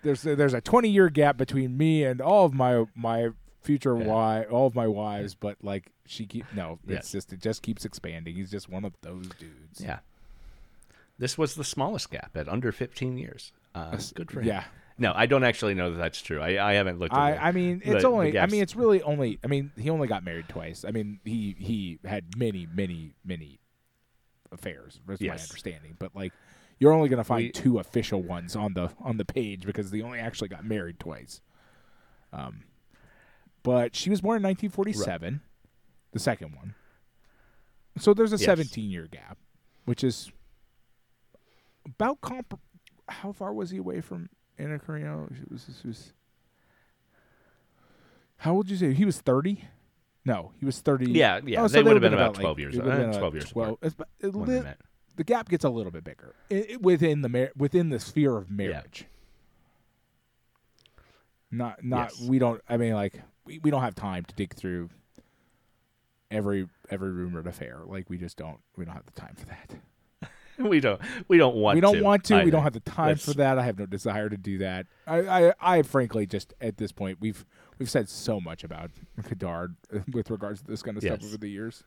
there's there's a 20 year gap between me and all of my my future Yeah. wife, all of my wives, but like she keep no, it's just it just keeps expanding. He's just one of those dudes. Yeah. This was the smallest gap at under 15 years. Uh, good for him. Yeah. No, I don't actually know that that's true. I, I haven't looked at I, it. I mean, it's the only. I mean, it's really only. I mean, he only got married twice. I mean, he he had many, many, many affairs. That's my understanding. But like, you're only going to find We- two official ones on the on the page because they only actually got married twice. Um, but she was born in 1947, the second one. So there's a Yes. 17 year gap, which is about comp. How far was he away from Anna Karina? She was, this was. How old did you say he was? 30? No, he was 30. Yeah, yeah, Oh, they so been about like- 12 years- uh, been about 12 years 12. It's, about- it when they li- the gap gets a little bit bigger i i- within the mar- within the sphere of marriage. Not not Yes. we don't. I mean, like we, we don't have time to dig through every every rumored affair. Like we just don't. We don't have the time for that. [laughs] we don't we don't want to we don't to want to. We don't have the time Let's- for that. I have no desire to do that. I, I, I frankly just at this point we've we've said so much about Godard [laughs] with regards to this kind of stuff over the years.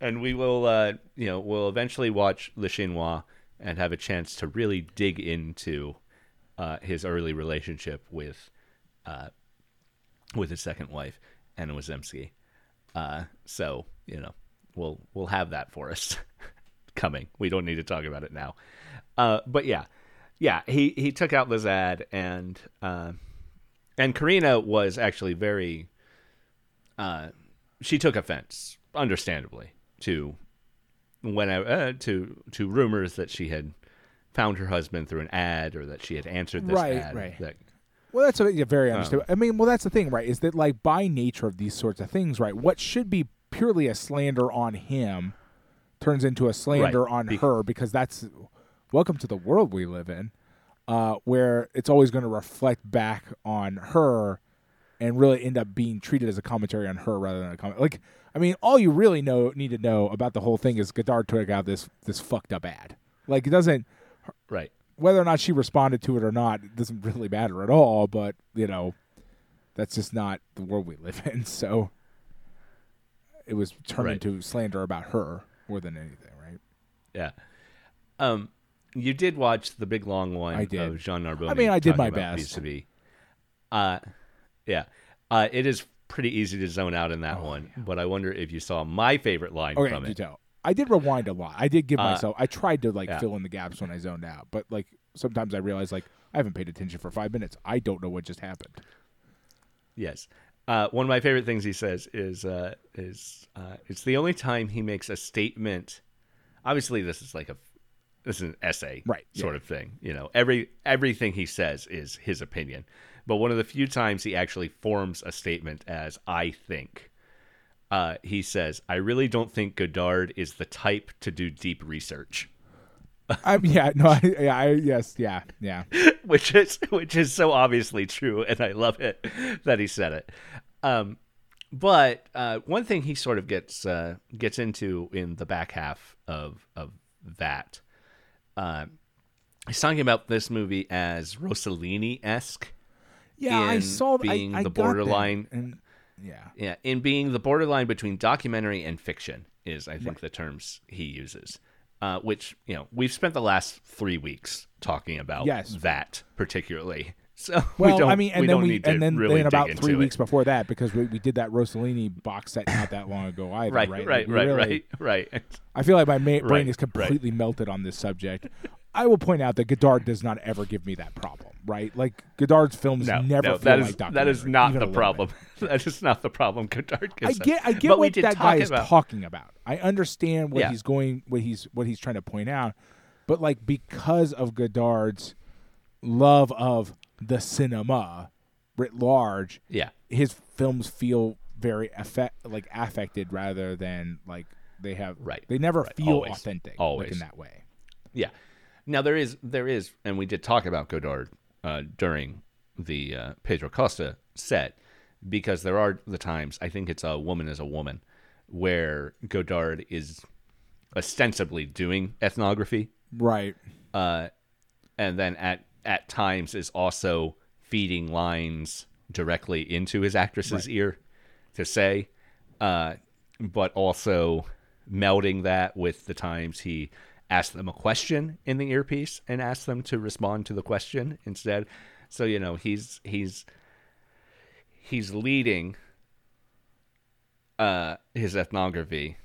and we will uh you know we'll eventually watch Le Chinois and have a chance to really dig into uh his early relationship with uh with his second wife Anna Wiazemsky. Uh so, you know, we'll we'll have that for us [laughs] coming. We don't need to talk about it now. Uh but yeah. Yeah, he he took out this ad and uh and Karina was actually very uh she took offense, understandably, to when I, uh, to to rumors that she had found her husband through an ad or that she had answered this Right, ad. right. That, Well, that's a, yeah, very Um, understandable. I mean, well, that's the thing, right? Is that like by nature of these sorts of things, right? What should be purely a slander on him turns into a slander Right, on be- her because that's welcome to the world we live in, uh, where it's always going to reflect back on her and really end up being treated as a commentary on her rather than a comment. Like, I mean, all you really know need to know about the whole thing is Godard took out this this fucked up ad. Like, it doesn't right. whether or not she responded to it or not it doesn't really matter at all but you know that's just not the world we live in [laughs] so it was turned Right. into slander about her more than anything right Yeah. Um, you did watch the big long one I did. of Jean Narboni. I mean, I did my best. Vis-a-vis. Uh, yeah. Uh, it is pretty easy to zone out in that one, but I wonder if you saw my favorite line okay from it. tell i did rewind a lot i did give Uh, myself i tried to like yeah. fill in the gaps when i zoned out but like sometimes i realized like i haven't paid attention for five minutes i don't know what just happened Yes. Uh, one of my favorite things he says is uh, is uh, it's the only time he makes a statement. Obviously, this is like a this is an essay, Right, Sort yeah. of thing. You know, every everything he says is his opinion, but one of the few times he actually forms a statement as "I think." Uh, he says, "I really don't think Godard is the type to do deep research." [laughs] i yeah no I, yeah I, yes yeah yeah [laughs] which is which is so obviously true, and I love it that he said it. Um, but uh, one thing he sort of gets uh, gets into in the back half of of that, uh, he's talking about this movie as Rossellini esque. yeah i saw th- I- being I, the borderline- and yeah Yeah, in being the borderline between documentary and fiction is, I think, the terms he uses. Uh, which you know we've spent the last three weeks talking about Yes. that particularly. [laughs] So Well, we don't, I mean, and we then don't we, and then, really then about three weeks it. before that, because we, we did that Rossellini box set not that long ago [laughs] either, Right, right? right, right, really- right, right. I feel like my ma- brain Right, is right. completely melted on this subject. I will point out that Godard does not ever give me that problem, right? Like Godard's films No, never no, feel that is like that is not the problem. [laughs] that is not the problem. Godard I gives us. get, I get but what that guy is about. talking about. I understand what Yeah. he's going, what he's, what he's trying to point out, but like because of Godard's love of the cinema writ large, yeah, his films feel very affect like affected rather than like they have Right, they never right, feel always, authentic like always. in that way yeah. Now there is there is, and we did talk about Godard uh, during the uh, Pedro Costa set because there are the times I think it's a woman is a woman where Godard is ostensibly doing ethnography. Right. Uh, and then at at times is also feeding lines directly into his actress's ear to say, uh, but also melding that with the times he asked them a question in the earpiece and ask them to respond to the question instead. So you know he's he's he's leading uh, his ethnography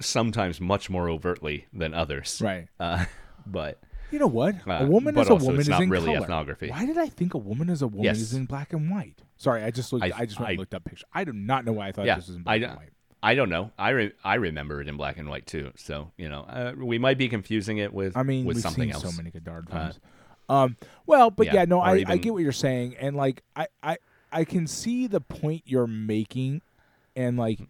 sometimes much more overtly than others. Right. Uh, [laughs] but You know what? Uh, a woman is a woman is in really color. ethnography. Why did I think a woman is a woman Yes. is in black and white? Sorry, I just looked. I, I- just went and I- looked up pictures. I do not know why I thought yeah, this was in I, black and white. I don't know. I re- I remember it in black and white too. So you know, uh, we might be confusing it with I mean, with we've something seen else. so many Godard Uh, films. um, well, but yeah, yeah, no, I, I get what you're saying, and like, I, I, I can see the point you're making, and like,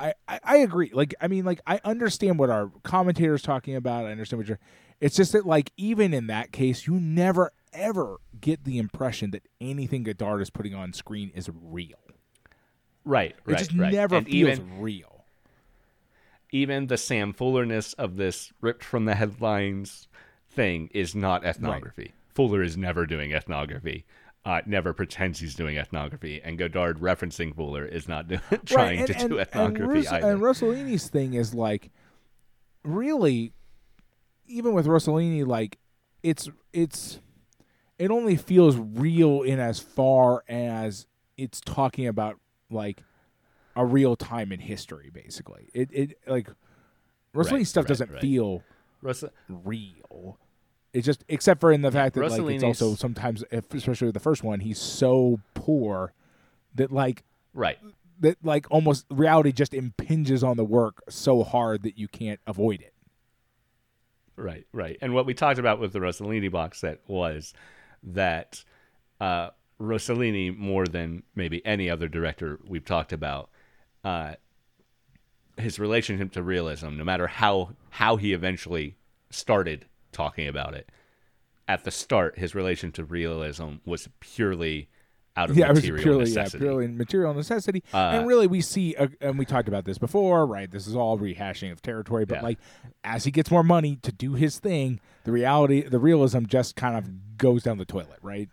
I, I, I agree. Like, I mean, like, I understand what our commentators talking about. I understand what you're. It's just that, like, even in that case, you never ever get the impression that anything Godard is putting on screen is real. Right, It right, just right. never and feels even real. even the Sam Fullerness of this ripped from the headlines thing is not ethnography. Fuller is never doing ethnography. Uh, never pretends he's doing ethnography, and Godard referencing Fuller is not do- [laughs] trying and, to and, do and, ethnography Rus- either. and Rossellini's thing is like really even with Rossellini like it's it's it only feels real in as far as it's talking about like a real time in history basically. It it like Rossellini Right, stuff right, doesn't right. feel real. It's just except for in the fact that like it's also sometimes especially with the first one he's so poor that like right, that like almost reality just impinges on the work so hard that you can't avoid it. right, right. And what we talked about with the Rossellini box set was that uh, Rossellini, more than maybe any other director we've talked about, uh, his relationship to realism, no matter how how he eventually started talking about it, at the start, his relation to realism was purely out of Yeah, it was material purely necessity. yeah, purely material necessity. Uh, and really, we see, uh, and we talked about this before, right? This is all rehashing of territory, but Yeah. like as he gets more money to do his thing, the reality, the realism just kind of goes down the toilet, right?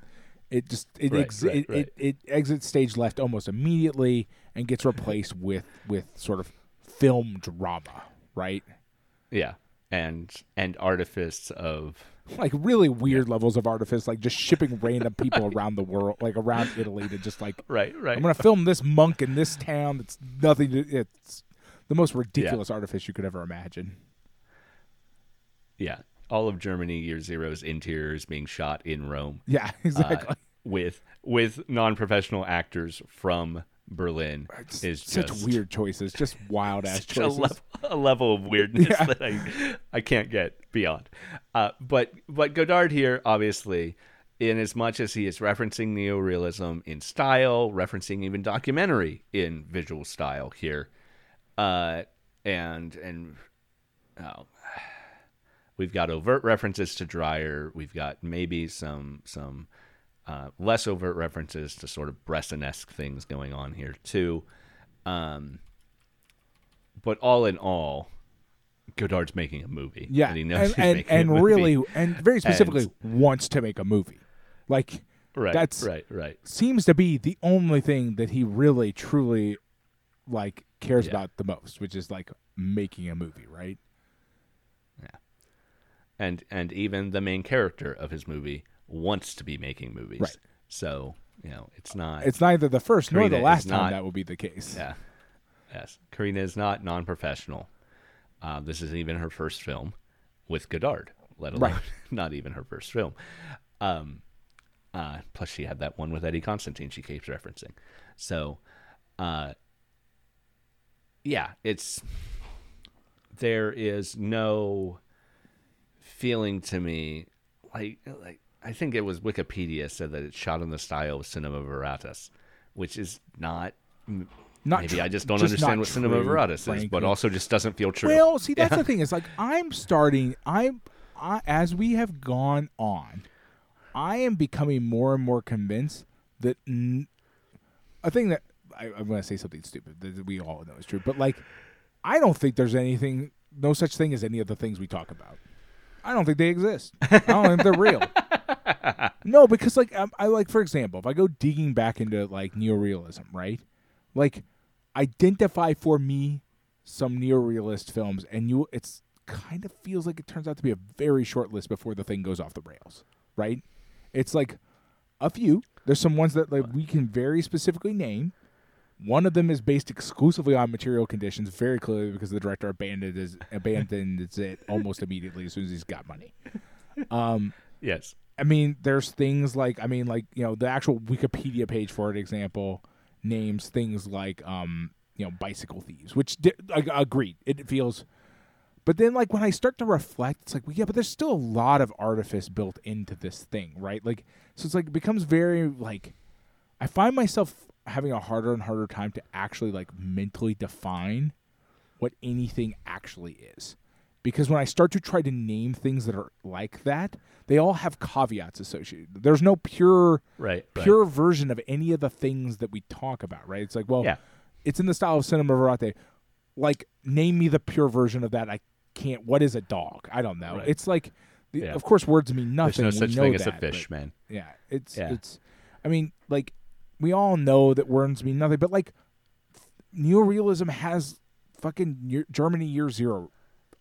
It just it Right, ex- right, it, right. it it exits stage left almost immediately and gets replaced with with sort of film drama, right? Yeah, and and artifice of like really weird levels of artifice, like just shipping [laughs] random people around the world, like around Italy, to just like right, right. I'm gonna film this monk in this town. That's nothing. To, it's the most ridiculous artifice you could ever imagine. yeah, all of Germany Year Zero's interiors being shot in Rome. Yeah, [laughs] uh, exactly. with with non-professional actors from Berlin It's is such just weird choices, just wild ass [laughs] a, choices. level, a level of weirdness Yeah. that I I can't get beyond. Uh, but but Godard here, obviously, in as much as he is referencing neorealism in style, referencing even documentary in visual style here, uh, and and oh, we've got overt references to Dreyer. We've got maybe some some uh, less overt references to sort of Bresson-esque things going on here too. Um, but all in all, Godard's making a movie. yeah, and he knows and he's and, making a and really, and very specifically, wants to make a movie. Like right, that's- right, right. seems to be the only thing that he really truly like cares Yeah. about the most, which is like making a movie, right? And and even the main character of his movie wants to be making movies. Right. So you know, it's not. It's neither the first nor the last time that will be the case. Yeah. Yes. Karina is not non professional. Uh, this isn't even her first film with Godard, let alone Right. [laughs] not even her first film. Um, uh, plus, she had that one with Eddie Constantine she keeps referencing. So, uh, yeah, it's. There is no feeling to me like like I think it was Wikipedia said that it's shot in the style of cinema veratus, which is not Not Maybe tr- I just don't just understand what cinema true, veratus is, but also just doesn't feel true. Well, see, that's Yeah. the thing. Is like I'm starting. I'm I, as we have gone on, I am becoming more and more convinced that n- a thing that I, I'm going to say something stupid that we all know is true, but like I don't think there's anything, no such thing as any of the things we talk about. I don't think they exist. I don't think they're real. [laughs] no, because like um, I like for example, if I go digging back into like neorealism, right? Like identify for me some neorealist films, and you it's kind of feels like it turns out to be a very short list before the thing goes off the rails, right? It's like a few. There's some ones that like we can very specifically name. One of them is based exclusively on material conditions, very clearly because the director abandoned his, abandoned it almost immediately as soon as he's got money. Um, yes. I mean, there's things like I mean, like you know, the actual Wikipedia page for an example names things like um, you know, bicycle thieves, which di- I agreed. It feels, but then like when I start to reflect, it's like, well, yeah, but there's still a lot of artifice built into this thing, right? Like, so it's like it becomes very like, I find myself having a harder and harder time to actually like mentally define what anything actually is because when I start to try to name things that are like that, they all have caveats associated. There's no pure Right. right. pure version of any of the things that we talk about, right? It's like, well, Yeah. it's in the style of cinema verite. Like, name me the pure version of that. I can't. What is a dog? I don't know. Right. It's like, Yeah. of course, words mean There's nothing. no we such know thing as a fish, man. yeah, it's Yeah. it's. I mean, like we all know that words mean nothing, but like neorealism has fucking year, Germany Year Zero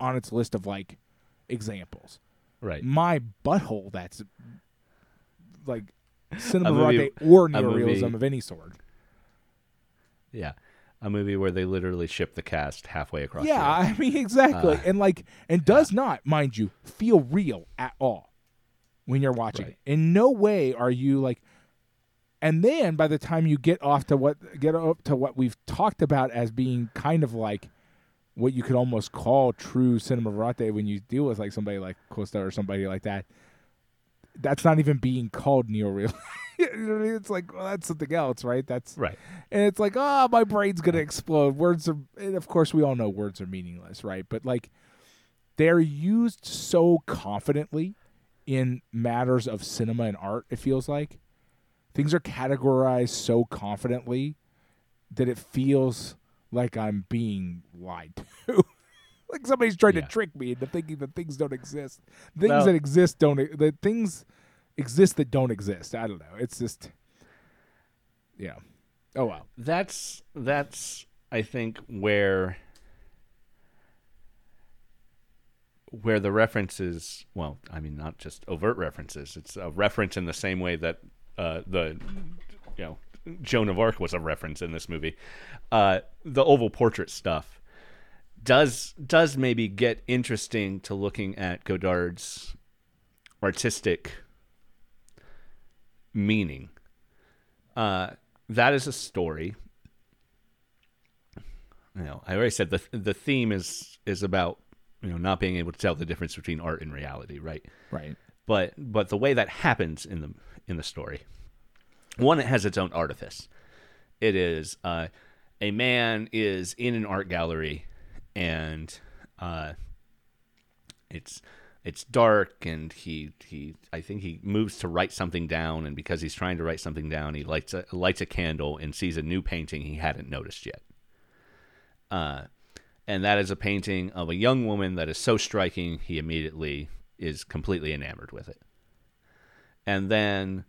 on its list of like examples. Right. My butthole. That's like cinema movie- or neorealism movie- of any sort. Yeah. A movie where they literally ship the cast halfway across. Yeah. I mean exactly, Uh, and like, and does not, mind you, feel real at all when you're watching Right. it. In no way are you like, and then by the time you get off to what get up to what we've talked about as being kind of like what you could almost call true cinema verite when you deal with like somebody like Costa or somebody like that. That's not even being called neoreal. [laughs] You know what I mean? it's like well, that's something else, right? That's Right. and it's like, oh, my brain's gonna explode. Words are, and of course, we all know words are meaningless, right? But like, they're used so confidently in matters of cinema and art. It feels like things are categorized so confidently that it feels like I'm being lied to. [laughs] like somebody's trying Yeah. to trick me into thinking that things don't exist. Things Well- that exist don't. The things exist that don't exist. I don't know. It's just, yeah. Oh wow. That's that's I think where where the references well, I mean not just overt references. It's a reference in the same way that uh, the you know Joan of Arc was a reference in this movie. Uh, the oval portrait stuff does does maybe get interesting to looking at Godard's artistic meaning. Uh, that is a story. You know, I already said the the theme is is about you know not being able to tell the difference between art and reality, right? Right. But but the way that happens in the in the story, one, it has its own artifice. It is uh, a man is in an art gallery, and uh, it's it's dark, and he he I think he moves to write something down, and because he's trying to write something down, he lights a lights a candle and sees a new painting he hadn't noticed yet. Uh, and that is a painting of a young woman that is so striking he immediately is completely enamored with it. And then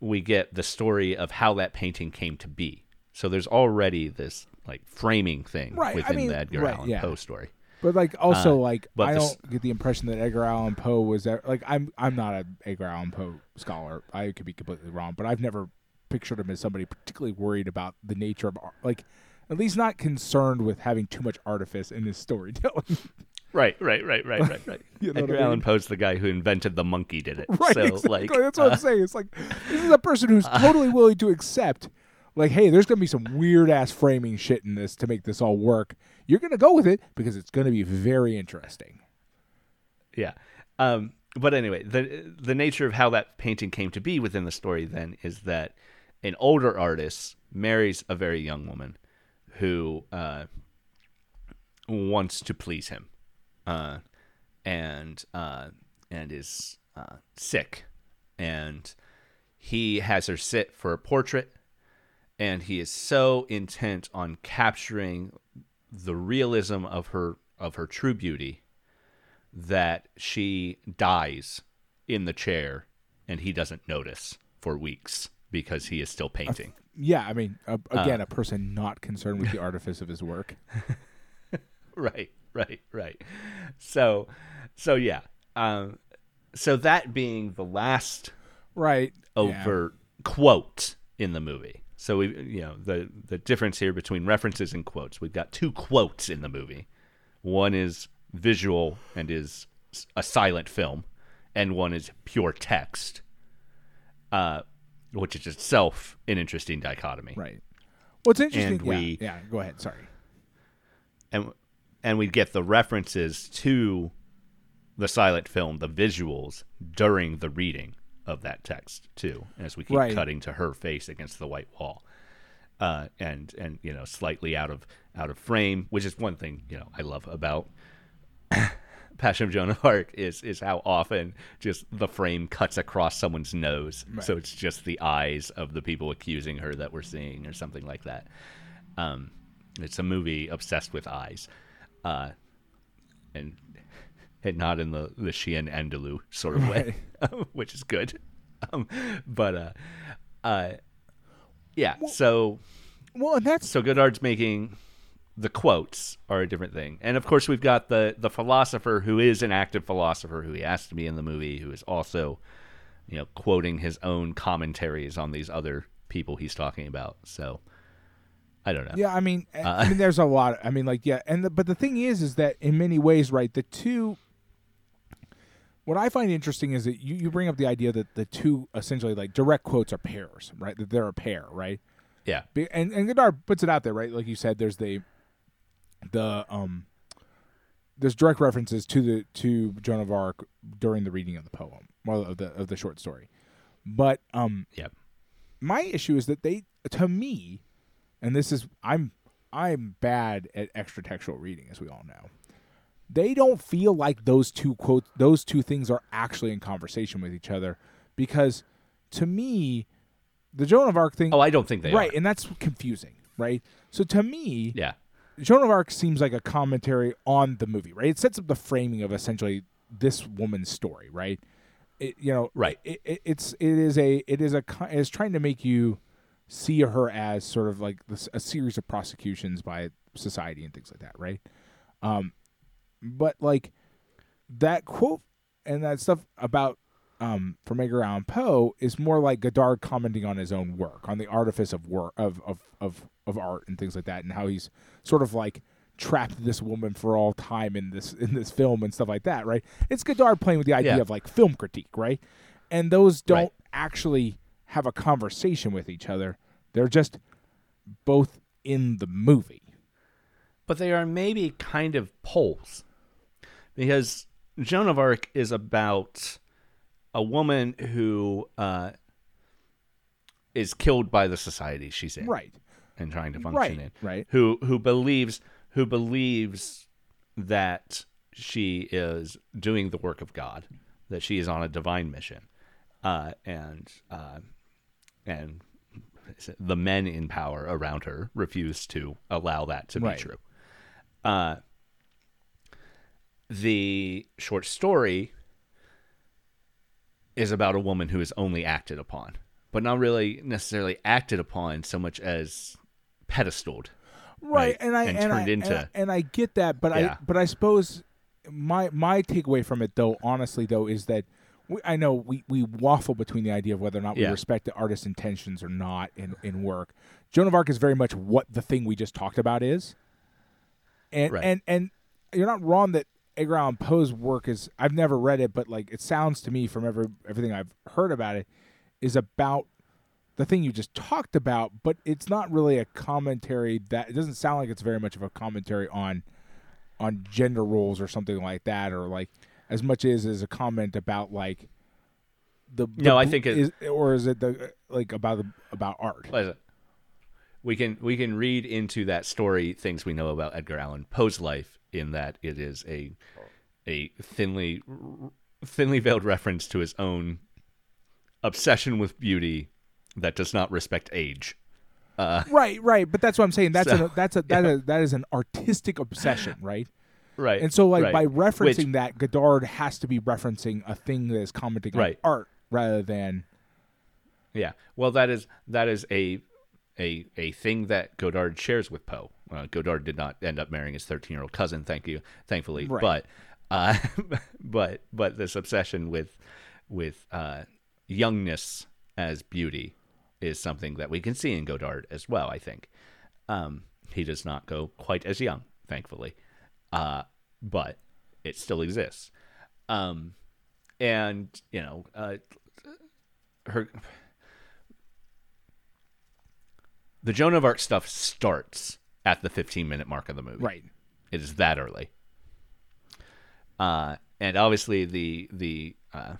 we get the story of how that painting came to be. So there's already this like framing thing Right, I within mean, the Edgar right, Allan yeah. Poe story. But like also Uh, like I this- don't get the impression that Edgar Allan Poe was. Like I'm I'm not an Edgar Allan Poe scholar. I could be completely wrong, but I've never pictured him as somebody particularly worried about the nature of art. Like at least not concerned with having too much artifice in his storytelling. [laughs] Right, right, right, right, right, right. [laughs] You know Edgar I mean? Allan Poe's the guy who invented the monkey did it. [laughs] right, so exactly. like That's what uh, I'm saying. It's like this is a person who's [laughs] totally willing to accept like, hey, there's gonna be some weird ass framing shit in this to make this all work. You're gonna go with it because it's gonna be very interesting. Yeah. Um, but anyway, the the nature of how that painting came to be within the story then is that an older artist marries a very young woman who uh, wants to please him, uh, and uh, and is uh, sick, and he has her sit for a portrait, and he is so intent on capturing the realism of her of her true beauty that she dies in the chair and he doesn't notice for weeks because he is still painting. Yeah, I mean, uh, Uh. again, a person not concerned with the [laughs] artifice of his work. [laughs] right, [laughs] right, right. So, so yeah. Um, so that being the last Right. Yeah. overt quote in the movie. So we, you know, the the difference here between references and quotes. We've got two quotes in the movie. One is visual and is a silent film, and one is pure text. Uh, which is itself an interesting dichotomy. Right. What's interesting? And yeah, we- yeah. Go ahead. Sorry. and and we get the references to the silent film, the visuals during the reading of that text too, as we keep Right. cutting to her face against the white wall, uh, and and you know slightly out of out of frame, which is one thing you know I love about [coughs] Passion of Joan of Arc is is how often just the frame cuts across someone's nose, so it's just the eyes of the people accusing her that we're seeing, or something like that. Um, it's a movie obsessed with eyes, uh, and [laughs] and not in the the Chien Andalou sort of way, [laughs] which is good. Um, but uh, uh, yeah. So Well, and that's so Godard's making the quotes are a different thing, and of course we've got the the philosopher who is an active philosopher who he has to be in the movie, who is also you know quoting his own commentaries on these other people he's talking about. So I don't know. Yeah, I mean, I- Uh, I mean, [laughs] there's a lot. I mean, like, yeah, and the, but the thing is, is that in many ways, right? The two. What I find interesting is that you, you bring up the idea that the two essentially like direct quotes are pairs, right? That they're a pair, right? Yeah. Be- And and Godard puts it out there, right? Like you said, there's the the um there's direct references to the to Joan of Arc during the reading of the poem, well of the of the short story. But um yeah. my issue is that they to me and this is i'm i'm bad at extra textual reading as we all know they don't feel like those two quotes those two things are actually in conversation with each other because to me the joan of arc thing Oh, I don't think they right are. and that's confusing right so to me Yeah. Joan of Arc seems like a commentary on the movie, right? It sets up the framing of essentially this woman's story, right? It, you know, Right. It, it, it's it is a it is a it is trying to make you see her as sort of like this, a series of prosecutions by society and things like that, right? Um, but like that quote and that stuff about um from Edgar Allan Poe is more like Godard commenting on his own work, on the artifice of work of of of of art and things like that, and how he's sort of like trapped this woman for all time in this in this film and stuff like that, right? It's Godard playing with the idea Yeah. of like film critique, right? And those don't Right. actually have a conversation with each other. They're just both in the movie. but they are maybe kind of poles because Joan of Arc is about a woman who uh, is killed by the society she's in Right. and trying to function Right. in, Right. who who believes who believes that she is doing the work of God, that she is on a divine mission, uh, and uh, and the men in power around her refuse to allow that to be Right. true. Uh, the short story is about a woman who is only acted upon, but not really necessarily acted upon so much as pedestaled. right, right, and I and and, turned I, into- and, I- and I get that, but Yeah. I but I suppose my my takeaway from it though, honestly though, is that we, I know we, we waffle between the idea of whether or not we respect the artist's intentions or not in in work. Joan of Arc is very much what the thing we just talked about is, and Right. and and you're not wrong that Edgar Allan Poe's work is. I've never read it, but like it sounds to me from every everything I've heard about it is about the thing you just talked about, but it's not really a commentary that it doesn't sound like it's very much of a commentary on on gender roles or something like that, or like as much as as a comment about like the, the No, I think it- is or is it the like about the about art? It? We can we can read into that story things we know about Edgar Allan Poe's life in that it is a a thinly thinly veiled reference to his own obsession with beauty that does not respect age. Uh, Right, right, but that's what I'm saying. That's So, a that's a that is that is an artistic obsession, right? Right. And so, like right. by Which- referencing that, Godard has to be referencing a thing that is commenting Right. on art rather than Yeah. Well, that is that is a a a thing that Godard shares with Poe. Uh, Godard did not end up marrying his 13 year old cousin, thank you, thankfully. Right. But uh, [laughs] but but this obsession with with uh, youngness as beauty is something that we can see in Godard as well. I think um, he does not go quite as young, thankfully, uh, but it still exists. Um, and you know, uh, her the Joan of Arc stuff starts at the 15 minute mark of the movie. right. It is that early. Uh, and obviously the the uh,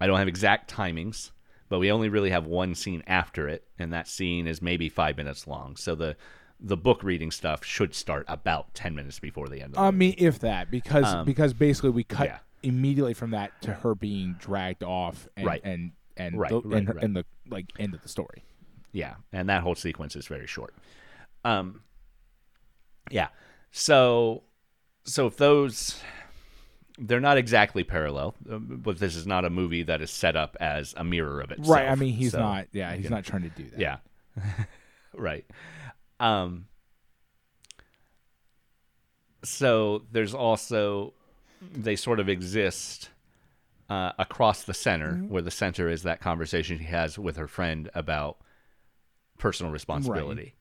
I don't have exact timings, but we only really have one scene after it, and that scene is maybe five minutes long. So the the book reading stuff should start about 10 minutes before the end of the I movie. mean, if that, because Um, because basically we cut yeah. immediately from that to her being dragged off and Right. and and Right, the, right, and, her, right. and the like end of the story. Yeah, and that whole sequence is very short. Um, yeah. So, so if those, they're not exactly parallel, uh, but this is not a movie that is set up as a mirror of itself. right. I mean, he's So, not. Yeah, he's not trying to do that. Yeah. [laughs] right. Um. So there's also they sort of exist uh, across the center, Mm-hmm. where the center is that conversation she has with her friend about personal responsibility,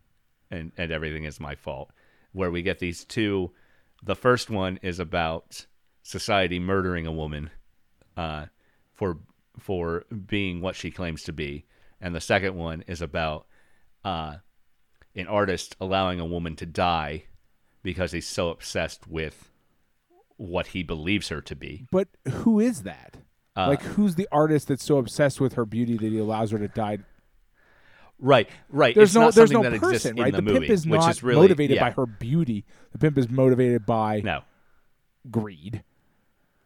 and and everything is my fault. Where we get these two, the first one is about society murdering a woman, uh, for for being what she claims to be, and the second one is about uh, an artist allowing a woman to die because he's so obsessed with what he believes her to be. But who is that? Uh, like, who's the artist that's so obsessed with her beauty that he allows her to die? Right, right. There's it's no, not there's something no that exists person, in right? the, The, movie, pimp is which not is really motivated yeah. by her beauty. The pimp is motivated by No, greed.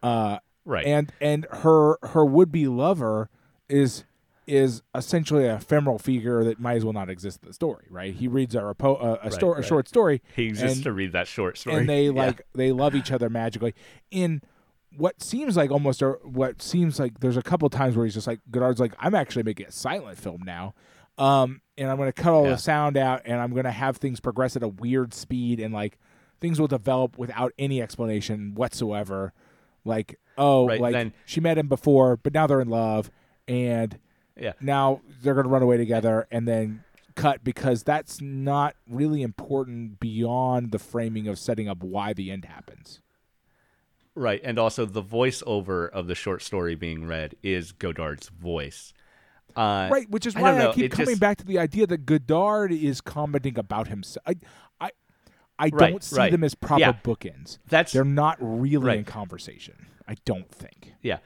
Uh, right. and and her her would be lover is is essentially a ephemeral figure that might as well not exist in the story, right? He reads a repo, a, a, Right, sto- a short story, he exists and- to read that short story, and they [laughs] Yeah. like they love each other magically in what seems like almost a, what seems like there's a couple times where he's just like Godard's like I'm actually making a silent film now, um, and I'm going to cut all Yeah. the sound out and I'm going to have things progress at a weird speed and like things will develop without any explanation whatsoever, like oh Right, like then- she met him before but now they're in love and yeah. now they're going to run away together and then cut because that's not really important beyond the framing of setting up why the end happens. Right, and also the voiceover of the short story being read is Godard's voice. Uh, right, which is why don't I, keep it coming just- back to the idea that Godard is commenting about himself. I, I, I Right, don't see right. them as proper Yeah. bookends. That's They're not really Right. in conversation. I don't think. Yeah.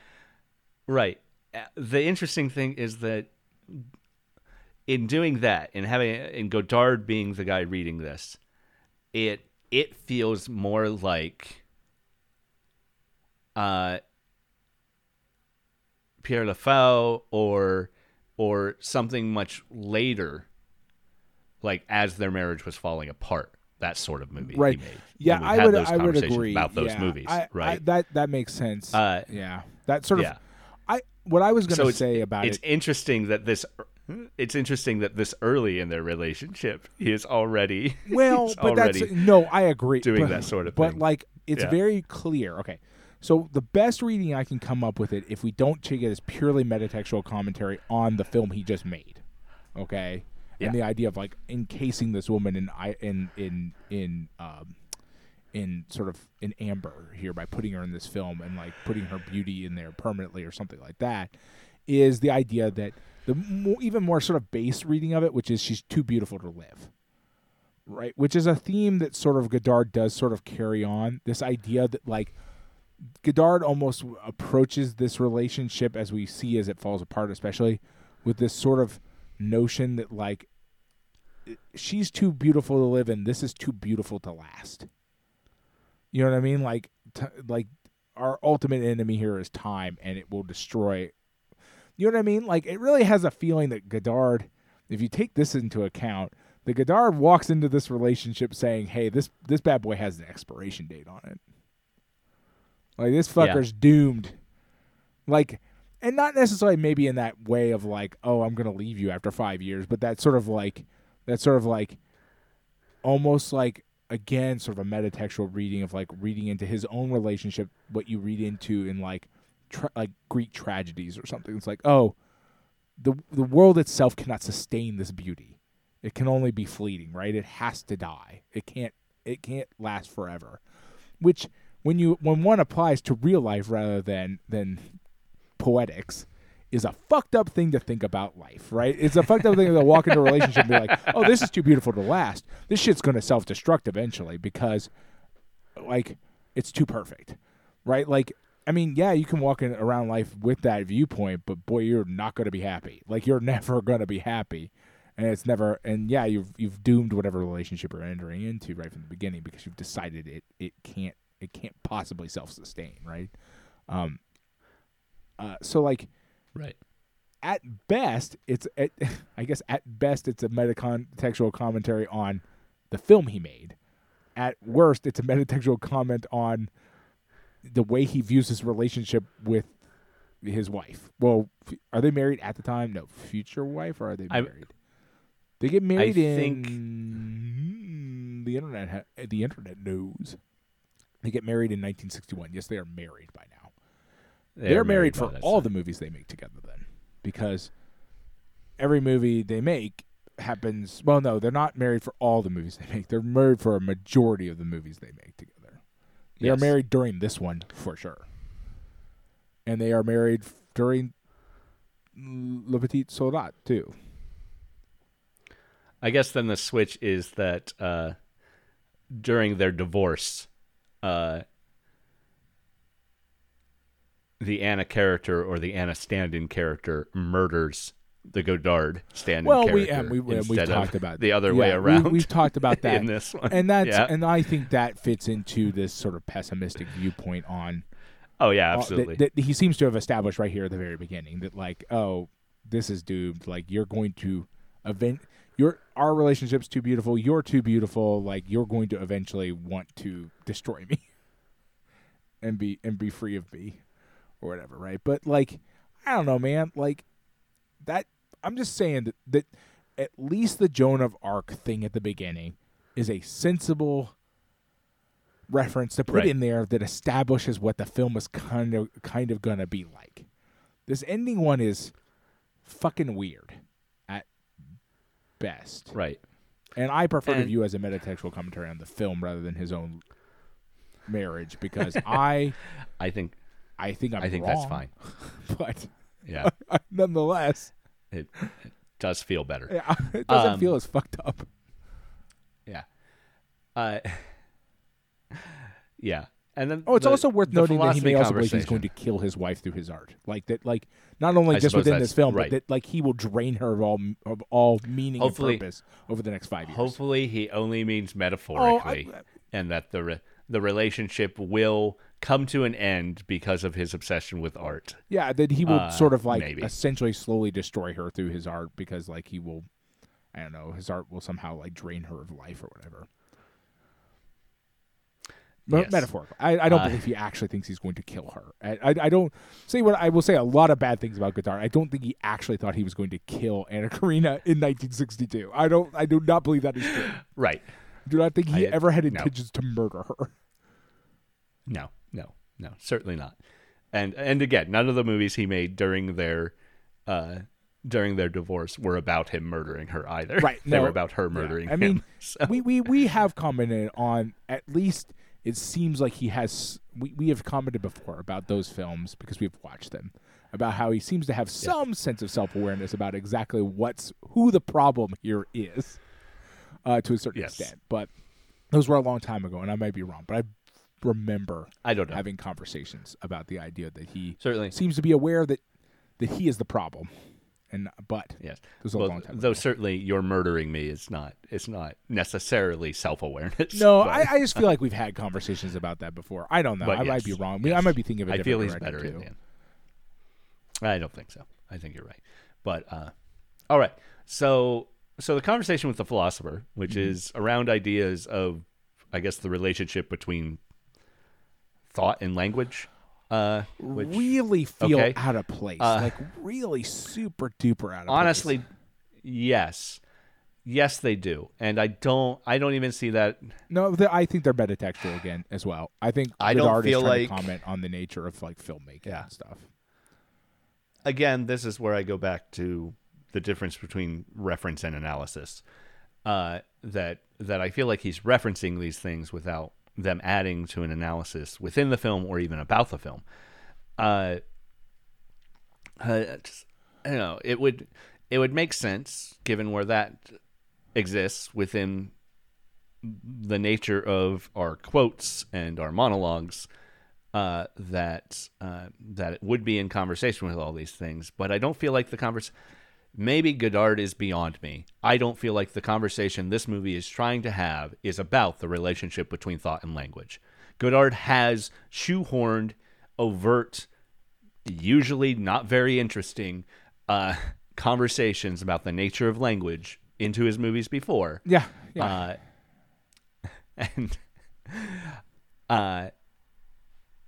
Right. The interesting thing is that in doing that and having and Godard being the guy reading this, it it feels more like uh Pierrot le Fou or or something much later like as their marriage was falling apart. That sort of movie. he Right. made. Yeah, I would. I would agree about those Yeah, movies, I- I- right? that that makes sense. Uh, yeah, that sort of. I what I was going to it's, say about it's it. interesting that this it's interesting that this early in their relationship he is already [laughs] Well, but already that's no, I agree. doing but, that sort of But thing. like, it's Yeah. very clear. Okay, so the best reading I can come up with it, if we don't take it as purely metatextual commentary on the film he just made, okay, Yeah. and the idea of like encasing this woman in I in in in um in sort of in amber here by putting her in this film and like putting her beauty in there permanently or something like that is the idea that the mo- even more sort of base reading of it which is she's too beautiful to live. Right? Which is a theme that sort of Godard does sort of carry on this idea that like Godard almost approaches this relationship as we see as it falls apart especially with this sort of notion that like she's too beautiful to live and this is too beautiful to last you know what i mean? Like t- like our ultimate enemy here is time and it will destroy you know what i mean? Like it really has a feeling that godard if you take this into account the godard walks into this relationship saying hey this this bad boy has an expiration date on it. Like this Yeah. fucker's doomed. Like and not necessarily maybe in that way of like, oh, I'm gonna leave you after five years, but that sort of like, that sort of like, almost like again, sort of a metatextual reading of like reading into his own relationship, what you read into in like, tra- like Greek tragedies or something. It's like, oh, the the world itself cannot sustain this beauty. It can only be fleeting, right? It has to die. It can't it can't last forever. Which when you when one applies to real life rather than than poetics is a fucked up thing to think about life, right? It's a fucked up thing to walk into a relationship and be like, "Oh, this is too beautiful to last. This shit's going to self-destruct eventually because like it's too perfect." Right? Like I mean, yeah, you can walk in, around life with that viewpoint, but boy, you're not going to be happy. Like you're [laughs] never going to be happy. And it's never and yeah, you've you've doomed whatever relationship you're entering into right from the beginning because you've decided it it can't it can't possibly self-sustain, right? Um uh, so like Right. at best, it's at, [laughs] I guess at best it's a metatextual commentary on the film he made. At worst, it's a metatextual comment on the way he views his relationship with his wife. Well, f- are they married at the time? No, future wife, or are they I- married? they get married think- in the internet. Ha- the internet knows they get married in 1961. Yes, they are married by now. They're, married, by for all time. the movies they make together then. Because every movie they make happens well no, they're not married for all the movies they make. They're married for a majority of the movies they make together. They Yes. are married during this one for sure. And they are married during Le Petit Soldat too. I guess then the switch is that uh, during their divorce, uh, the Anna character or the Anna stand-in character murders the Godard stand-in Well, character we and we and we've talked about the other yeah, way around. we've talked about [laughs] that in this one, and that's Yeah. and I think that fits into this sort of pessimistic viewpoint on oh yeah, uh, that- absolutely. that, he seems to have established right here at the very beginning that like oh this is doomed like you're going to event your our relationship's too beautiful you're too beautiful like you're going to eventually want to destroy me [laughs] and be and be free of me or whatever right but like i don't know man like that i'm just saying that that at least the joan of arc thing at the beginning is a sensible reference to put Right. in there that establishes what the film is kind of kind of gonna be like. This ending one is fucking weird at best, right. and I prefer to view as a metatextual commentary on the film rather than his own marriage because [laughs] I I think I think I'm I think that's fine. [laughs] but Yeah, [laughs] nonetheless, it, it does feel better. yeah, [laughs] it doesn't Um, feel as fucked up. Yeah. Uh, yeah. And then Oh, it's the- also worth noting that he may also believe he's going to kill his wife through his art. Like that, like not only I just within this film, right. but that like he will drain her of all of all meaning Hopefully- and purpose over the next five years. Hopefully, he only means Oh, metaphorically, I- and that the re- the relationship will come to an end because of his obsession with art. Yeah, that he will Uh, sort of like maybe. essentially slowly destroy her through his art because like he will, I don't know, his art will somehow like drain her of life or whatever. Yes. Metaphorical. I, I don't Uh, believe he actually thinks he's going to kill her. I, I, I don't say what I will say a lot of bad things about Godard. I don't think he actually thought he was going to kill Anna [laughs] Karina in 1962. I don't. I do not believe that is true. Right. I do not think he I- ever had no. intentions to murder her. No. No. No. Certainly not. And and again, none of the movies he made during their uh during their divorce were about him murdering her either. Right, [laughs] they no, were about her yeah. murdering I him. mean, [laughs] So- we, we we have commented on at least it seems like he has we, we have commented before about those films because we've watched them about how he seems to have some sense of self-awareness about exactly what's who the problem here is uh, to a certain Yes. extent but those were a long time ago and i might be wrong but i remember I don't know. having conversations about the idea that he Certainly. seems to be aware that that he is the problem and but Yes. it was a Well, long time though ago. certainly you're murdering me is not it's not necessarily self awareness. No, I, I just feel like we've had conversations about that before. I don't know. But I might be wrong. We- I might be thinking of a I different feel he's better too. in the end. I don't think so. I think you're right. But uh, all right. So so the conversation with the philosopher, which Mm-hmm. is around ideas of, I guess, the relationship between thought and language. uh, which really feel okay. out of place. Uh, like really super duper out of honestly, place. Honestly, yes, yes, they do, and I don't, I don't even see that. No, I think they're metatextual again as well. I think I don't feel like- comment on the nature of like filmmaking Yeah. and stuff. Again, this is where I go back to the difference between reference and analysis. Uh, that that I feel like he's referencing these things without them adding to an analysis within the film or even about the film. Uh, uh, just, I don't know. It would it would make sense given where that exists within the nature of our quotes and our monologues uh, that uh, that it would be in conversation with all these things. But I don't feel like the convers. Maybe Godard is beyond me. I don't feel like the conversation this movie is trying to have is about the relationship between thought and language. Godard has shoehorned overt, usually not very interesting, uh, [laughs] conversations about the nature of language into his movies before. Yeah, yeah. Uh, [laughs] and uh,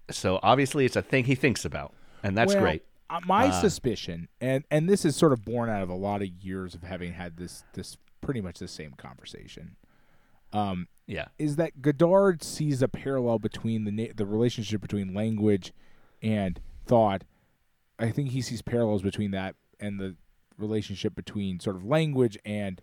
so obviously it's a thing he thinks about, and that's Well, great. Uh, my Uh, suspicion, and and this is sort of born out of a lot of years of having had this this pretty much the same conversation. Um, Yeah, is that Godard sees a parallel between the na- the relationship between language and thought. I think he sees parallels between that and the relationship between sort of language and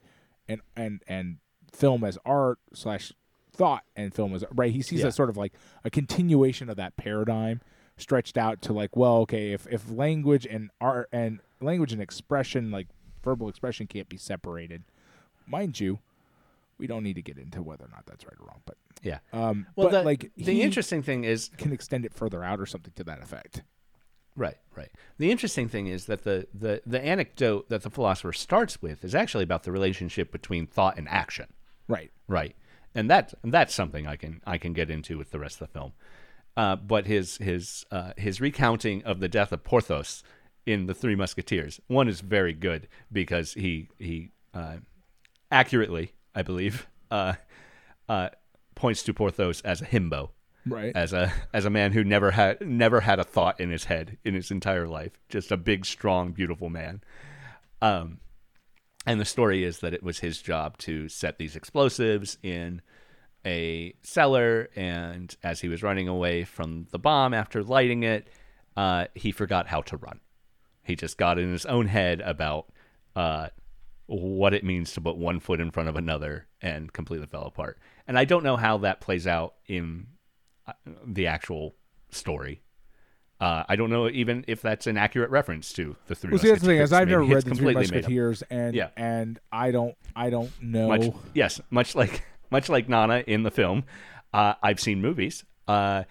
and and and film as art slash thought and film as right. He sees Yeah. a sort of like a continuation of that paradigm stretched out to like, well, okay, if if language and art and language and expression, like verbal expression, can't be separated, mind you, we don't need to get into whether or not that's right or wrong, but yeah. um, Well, but the, like the interesting thing is can extend it further out or something to that effect. Right, right. The interesting thing is that the, the, the anecdote that the philosopher starts with is actually about the relationship between thought and action. Right. Right. And that and that's something I can I can get into with the rest of the film. Uh, but his his uh, his recounting of the death of Porthos in the Three Musketeers one is very good because he he uh, accurately I believe uh, uh, points to Porthos as a himbo Right. as a as a man who never had never had a thought in his head in his entire life. Just a big, strong, beautiful man. Um, and the story is that it was his job to set these explosives in a cellar, and as he was running away from the bomb after lighting it, uh, he forgot how to run. He just got in his own head about uh, what it means to put one foot in front of another and completely fell apart. And I don't know how that plays out in uh, the actual story. Uh, I don't know even if that's an accurate reference to the Three Well, see, that's the thing is, I've never read the Three completely made up. Musketeers, and Yeah. and I don't I don't know. Much, yes, much like much like Nana in the film. Uh, I've seen movies, uh,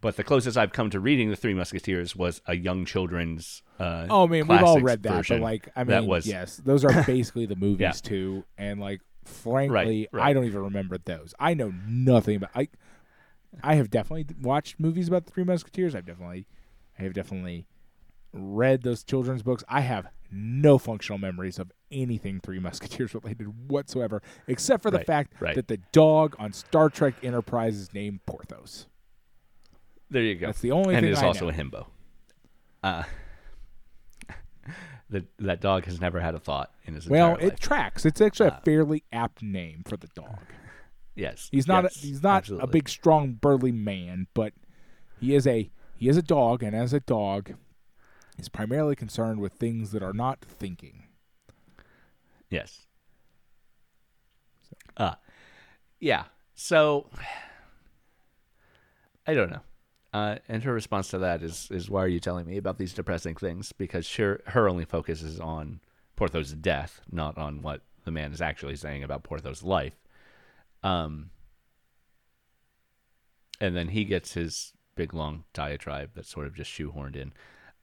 but the closest I've come to reading the Three Musketeers was a young children's. Uh, oh, I mean, we've all read that, but like, I mean, that was yes, those are [laughs] basically the movies Yeah. too, and like, frankly, right. I don't even remember those. I know nothing about. I I have definitely watched movies about the Three Musketeers. I've definitely, I have definitely read those children's books. I have no functional memories of anything Three Musketeers [laughs] related whatsoever, except for the Right, fact right. that the dog on Star Trek Enterprise is named Porthos. There you go. That's the only and thing is I also know. a himbo. Uh, [laughs] that that dog has never had a thought in his Well, it life. tracks. It's actually Uh, a fairly apt name for the dog. [laughs] yes, He's not yes, a, he's not a big strong burly man, but he is a he is a dog and as a dog is primarily concerned with things that are not thinking. Yes. Uh yeah. So I don't know. Uh, and her response to that is is why are you telling me about these depressing things? Because sure, her only focus is on Porthos' death, not on what the man is actually saying about Porthos' life. Um, and then he gets his big long diatribe that's sort of just shoehorned in.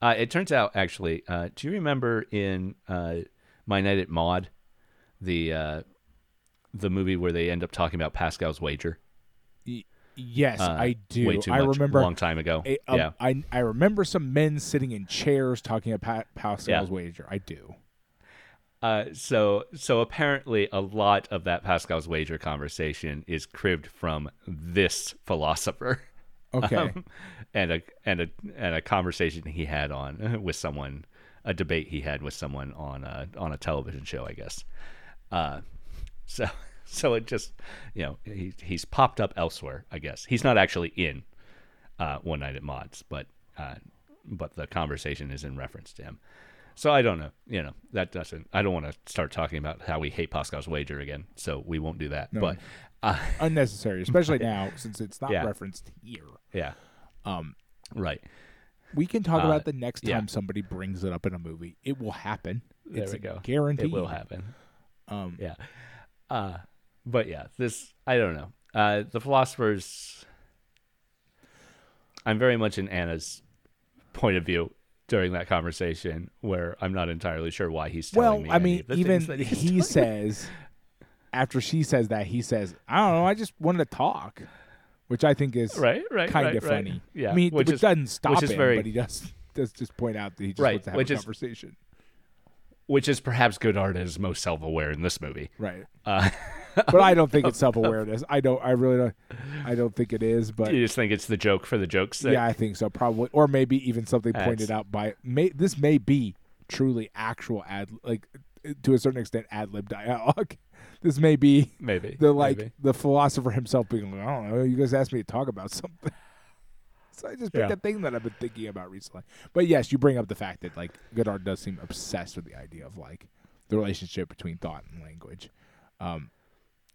Uh, it turns out, actually, uh, do you remember in uh, My Night at Maud, the uh, the movie where they end up talking about Pascal's wager? Y- yes, Uh, I do. Way too I much, remember a long time ago. a- um, yeah, I I remember some men sitting in chairs talking about Pascal's Yeah. wager. I do. Uh, so so apparently a lot of that Pascal's wager conversation is cribbed from this philosopher. [laughs] Okay. Um, and a and a and a conversation he had on [laughs] with someone, a debate he had with someone on a on a television show, I guess. Uh, so [laughs] so it just you know he he's popped up elsewhere. I guess he's not actually in uh, One Night at Maud's, but uh, but the conversation is in reference to him. So I don't know. You know that doesn't. I don't want to start talking about how we hate Pascal's wager again. So we won't do that. No. But uh, [laughs] Unnecessary, especially now since it's not Yeah. referenced here. yeah, Um, right. we can talk Uh, about the next yeah. time somebody brings it up in a movie. It will happen. There it's we a go. Guaranteed. It will happen. Um, Yeah. Uh, but yeah, this I don't know. Uh, the philosophers. I'm very much in Anna's point of view during that conversation, where I'm not entirely sure why he's telling Well, me. I any mean, even that he [laughs] says after she says that he says, "I don't know, I just wanted to talk," which I think is right, right, kind right, of right. funny. Yeah, I mean, which which, is doesn't stop which is him, very- but he does does just point out that he just Right, wants to have which a is- conversation. which is perhaps Godard is most self-aware in this movie. Right. Uh, [laughs] But I don't think [laughs] it's self awareness. I don't. I really don't. I don't think it is. But you just think it's the joke for the joke's sake. yeah, I think so. Probably, or maybe even something That's- pointed out by. May, this may be truly actual ad, like to a certain extent, ad lib dialogue. [laughs] This may be maybe the like maybe. the philosopher himself being like, I don't know, you guys asked me to talk about something. [laughs] so I just picked Yeah. a thing that I've been thinking about recently. But yes, you bring up the fact that like Godard does seem obsessed with the idea of like the relationship between thought and language. Um,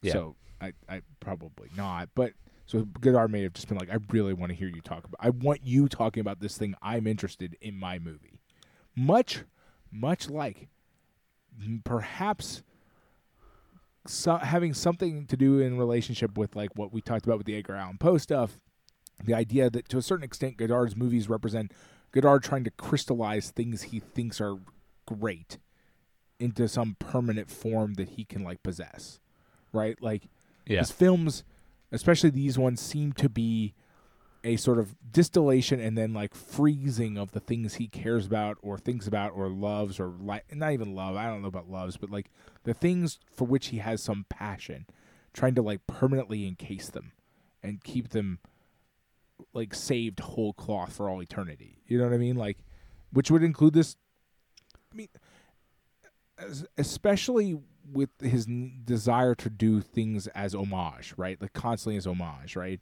Yeah. So I, I probably not, but so Godard may have just been like, I really want to hear you talk about. I want you talking about this thing I'm interested in my movie. Much, much like perhaps so, having something to do in relationship with like what we talked about with the Edgar Allan Poe stuff, the idea that to a certain extent Godard's movies represent Godard trying to crystallize things he thinks are great into some permanent form that he can like possess, right? Like yeah, his films, especially these ones, seem to be a sort of distillation and then like freezing of the things he cares about or thinks about or loves or not even love. I don't know about loves, but like the things for which he has some passion, trying to like permanently encase them and keep them like saved whole cloth for all eternity. You know what I mean? Like, which would include this. I mean, especially with his desire to do things as homage, right? Like constantly as homage, right?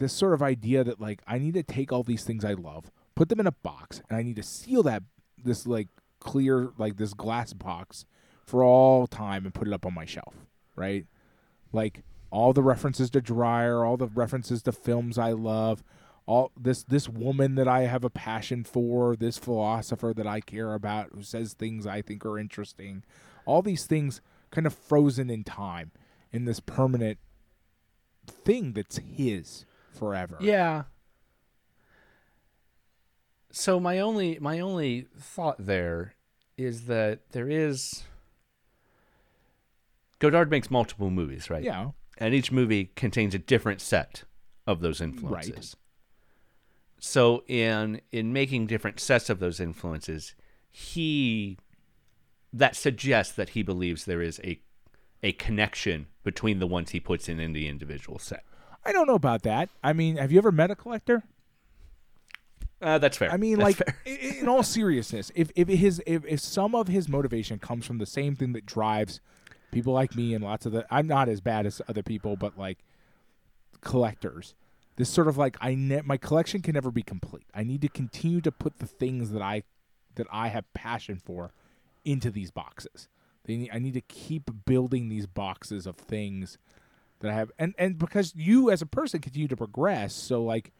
This sort of idea that like I need to take all these things I love, put them in a box, and I need to seal that this like clear like this glass box for all time and put it up on my shelf, right? Like all the references to Dreyer, all the references to films I love, all this this woman that I have a passion for, this philosopher that I care about who says things I think are interesting. All these things kind of frozen in time in this permanent thing that's his forever. Yeah. So my only my only thought there is that there is Godard makes multiple movies, right? Yeah. And each movie contains a different set of those influences. Right. So in in making different sets of those influences, he that suggests that he believes there is a a connection between the ones he puts in in the individual set. I don't know about that. I mean, have you ever met a collector? Uh, that's fair. I mean, That's like fair. i- i- in all seriousness, if if his if, if some of his motivation comes from the same thing that drives people like me and lots of the I'm not as bad as other people, but like collectors. This sort of like I ne- my collection can never be complete. I need to continue to put the things that I that I have passion for into these boxes. They need, I need to keep building these boxes of things that I have and and because you as a person continue to progress, so like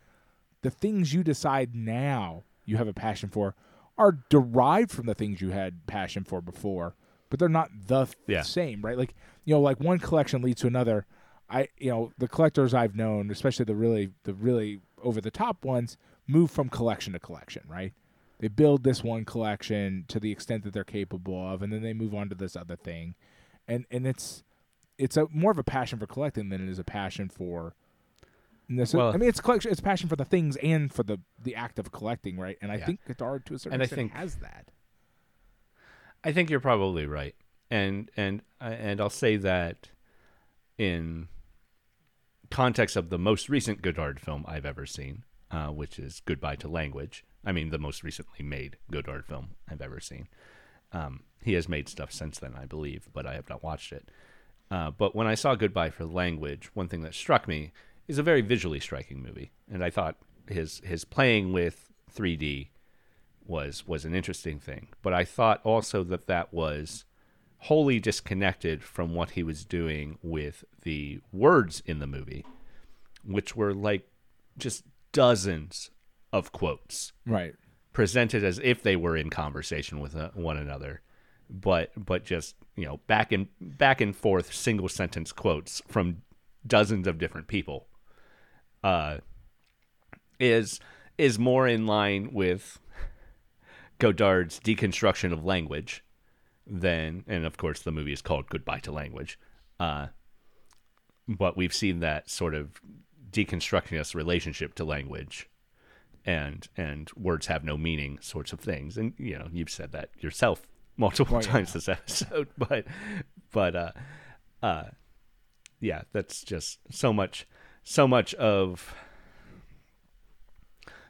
the things you decide now you have a passion for are derived from the things you had passion for before, but they're not the th- Yeah. same, right? Like, you know, like one collection leads to another. I, you know, the collectors I've known, especially the really, the really over the top ones, move from collection to collection, right? They build this one collection to the extent that they're capable of, and then they move on to this other thing, and and it's it's a more of a passion for collecting than it is a passion for this, Well- I mean, it's collection. It's passion for the things and for the the act of collecting, right? And I Yeah. think Godard, to a certain And I extent, think- has that. I think you're probably right, and and uh, and I'll say that in context of the most recent Godard film I've ever seen, uh, which is Goodbye to Language. I mean, the most recently made Godard film I've ever seen. Um, he has made stuff since then, I believe, but I have not watched it. Uh, but when I saw Goodbye for Language, one thing that struck me is a very visually striking movie, and I thought his his playing with 3D was was an interesting thing. But I thought also that that was wholly disconnected from what he was doing with the words in the movie, which were like just dozens of quotes Right. presented as if they were in conversation with uh, one another, but but just you know back and back and forth single sentence quotes from dozens of different people. Uh, is is more in line with Godard's deconstruction of language than, and of course the movie is called Goodbye to Language. Uh, but we've seen that sort of deconstructing us relationship to language and and words have no meaning sorts of things and you know you've said that yourself multiple Well, yeah. times this episode [laughs] but but uh uh yeah that's just so much so much of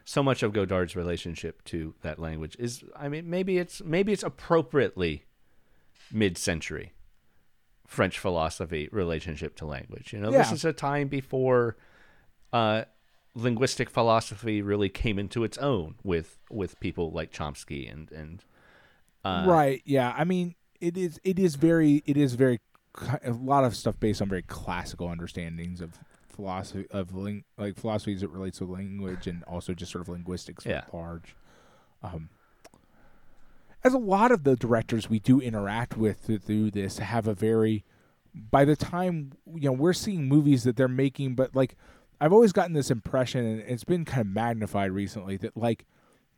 so much of Godard's relationship to that language is I mean maybe it's maybe it's appropriately mid-century French philosophy relationship to language. You know, this is a time before uh, linguistic philosophy really came into its own with with people like Chomsky and and uh, right. Yeah. I mean, it is. It is very. It is very. A lot of stuff based on very classical understandings of philosophy of ling, like philosophy as it relates to language and also just sort of linguistics Yeah. at large. Um, as a lot of the directors we do interact with through this have a very by the time you know we're seeing movies that they're making but like i've always gotten this impression and it's been kind of magnified recently that like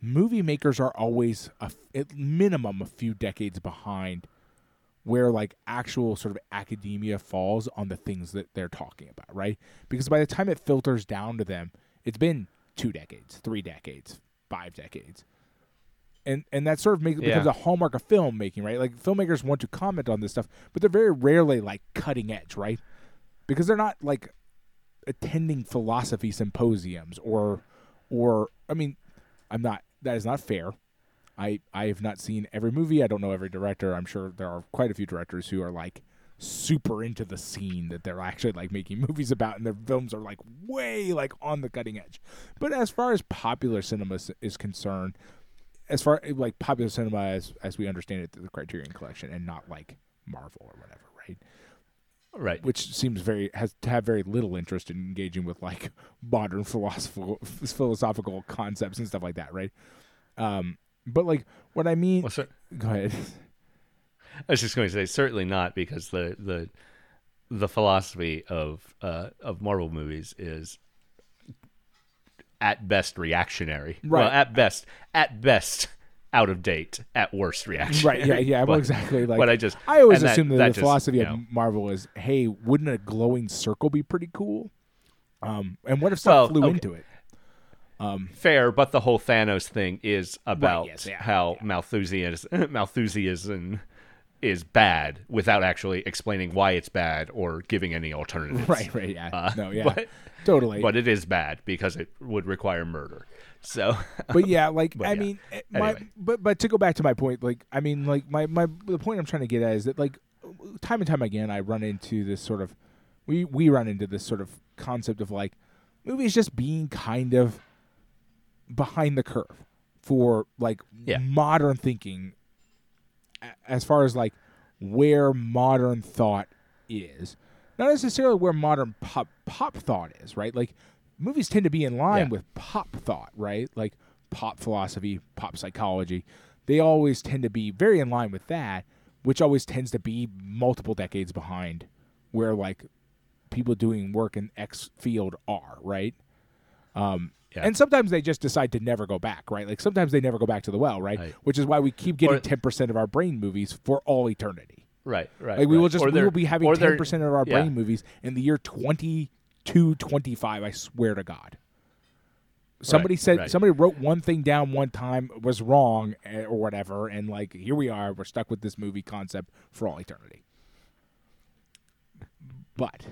movie makers are always a, at minimum a few decades behind where like actual sort of academia falls on the things that they're talking about right because by the time it filters down to them it's been two decades three decades five decades and and that sort of makes becomes a hallmark of filmmaking, right? Like filmmakers want to comment on this stuff, but they're very rarely like cutting edge, right? Because they're not like attending philosophy symposiums or or I mean, I'm not that is not fair. I I have not seen every movie. I don't know every director. I'm sure there are quite a few directors who are like super into the scene that they're actually like making [laughs] movies about and their films are like way like on the cutting edge. But as far as popular cinema is- concerned, as far like popular cinema as as we understand it through the Criterion Collection and not like Marvel or whatever, right? Right. Which seems very has to have very little interest in engaging with like [laughs] modern philosophical philosophical concepts and stuff like that, right? Um, but like what I mean, Well, cer- go ahead. I was just going to say certainly not because the the the philosophy of uh, of Marvel movies is at best reactionary. Well, Right. at best, at best out of date. At worst, reaction. right? Yeah, yeah. Well, [laughs] exactly. Like but I just I always assume that, that the just, philosophy you of Marvel is, hey, wouldn't a glowing circle be pretty cool? Um, and what if stuff Well, flew okay. into it? Um, fair, but the whole Thanos thing is about yes, yeah, how Malthusian [laughs] Malthusianism is bad without actually explaining why it's bad or giving any alternatives. right, right, yeah, Uh, no, yeah, But, totally. but it is bad because it would require murder. So but yeah, like [laughs] But I yeah. mean, eh, my, Anyway. but but to go back to my point, like I mean, like my my the point I'm trying to get at is that like time and time again, I run into this sort of we we run into this sort of concept of like movies just being kind of behind the curve for like Yeah. modern thinking as far as like where modern thought is. Not necessarily where modern pop pop thought is right? Like movies tend to be in line Yeah. with pop thought right? Like pop philosophy pop psychology. They always tend to be very in line with that which always tends to be multiple decades behind where like people doing work in x field are right? Um Yeah. and sometimes they just decide to never go back, right? Like sometimes they never go back to the well, right? Right. Which is why we keep getting ten percent of our brain movies for all eternity. right, right. Like we right. will just Or we will be having ten percent of our yeah. brain movies in the year twenty two twenty five. I swear to God. Somebody said right. somebody wrote one thing down one time was wrong eh, or whatever, and like here we are, we're stuck with this movie concept for all eternity. But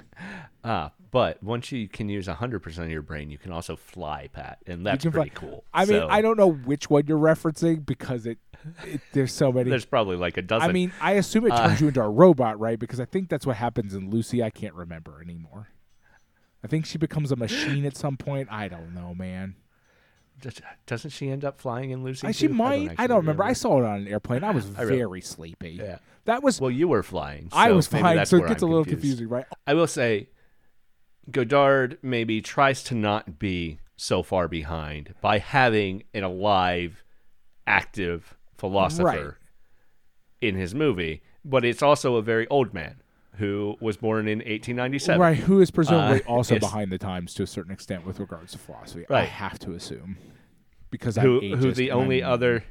Ah, but once you can use 100% of your brain, you can also fly, Pat, and that's can fly- pretty cool. I mean, I don't know which one you're referencing because it, it there's so many. There's probably like a dozen. I mean, I assume it Uh, turns you into a robot, right? Because I think that's what happens in Lucy. I can't remember anymore. I think she becomes a machine at some point. I don't know, man. Does- doesn't she end up flying in Lucy? She too? might. I actually don't remember. I saw it on an airplane. I was I really- very sleepy. Yeah. That was. Well, you were flying. I was flying, that's so it gets I'm a little confused. confusing, right? I will say, Godard maybe tries to not be so far behind by having an alive, active philosopher Right. in his movie, but it's also a very old man who was born in 1897. Right, who is presumably Uh, also behind the times to a certain extent with regards to philosophy. I have to assume because Who, I'm who the only I'm- other.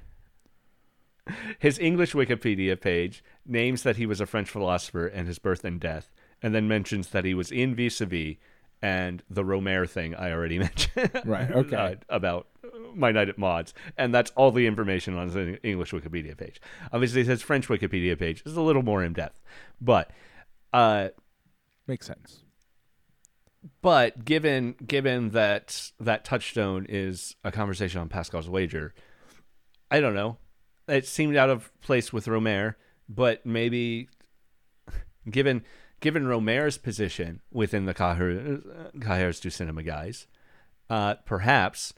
His English Wikipedia page names that he was a French philosopher and his birth and death, and then mentions that he was in Vivre sa vie and the Rohmer thing I already [laughs] mentioned. Right, okay. uh, about my night at Maud's. And that's all the information on his English Wikipedia page. Obviously, his French Wikipedia page is a little more in depth. But. Uh, makes sense. but given given that that touchstone is a conversation on Pascal's wager, I don't know. It seemed out of place with Rohmer, but maybe [laughs] given given Rohmer's position within the Cahiers du Cinéma guys, uh, perhaps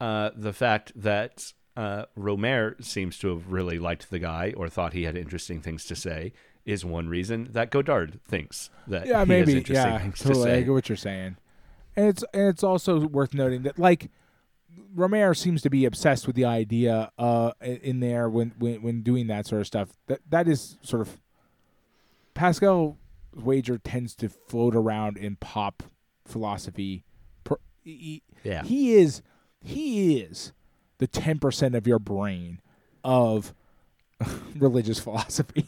uh, the fact that uh, Romare seems to have really liked the guy or thought he had interesting things to say is one reason that Godard thinks that Yeah, maybe. interesting Yeah, totally. I get what you're saying, and it's and it's also worth noting that like Rohmer seems to be obsessed with the idea uh in- in there when when when doing that sort of stuff. That that is sort of Pascal wager tends to float around in pop philosophy. He, Yeah. he is he is the ten percent of your brain of [laughs] religious philosophy.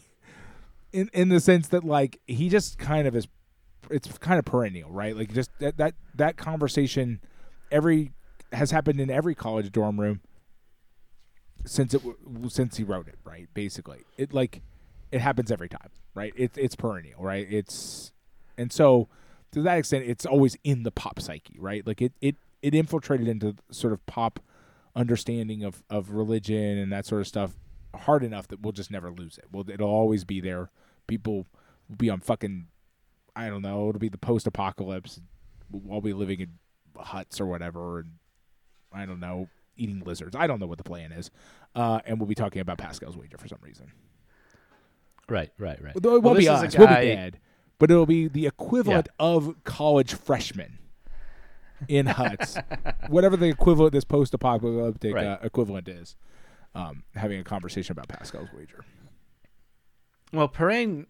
In in the sense that like he just kind of is it's kind of perennial, right? Like just that that that conversation every has happened in every college dorm room since it since he wrote it, right? Basically, it like it happens every time, right? It's it's perennial, right? It's and so to that extent, it's always in the pop psyche, right? Like it it it infiltrated into sort of pop understanding of of religion and that sort of stuff hard enough that we'll just never lose it. Well, it'll always be there. People will be on fucking I don't know. It'll be the post apocalypse. We'll be living in huts or whatever, and I don't know, eating lizards. I don't know what the plan is. Uh, and we'll be talking about Pascal's wager for some reason. Right, right, right. Though it Well, won't be this is a us. We'll be dead. But it'll be the equivalent of college freshmen in huts. [laughs] Whatever the equivalent, this post apocalyptic Right. uh, equivalent is. Um, having a conversation about Pascal's wager. Well, Parain,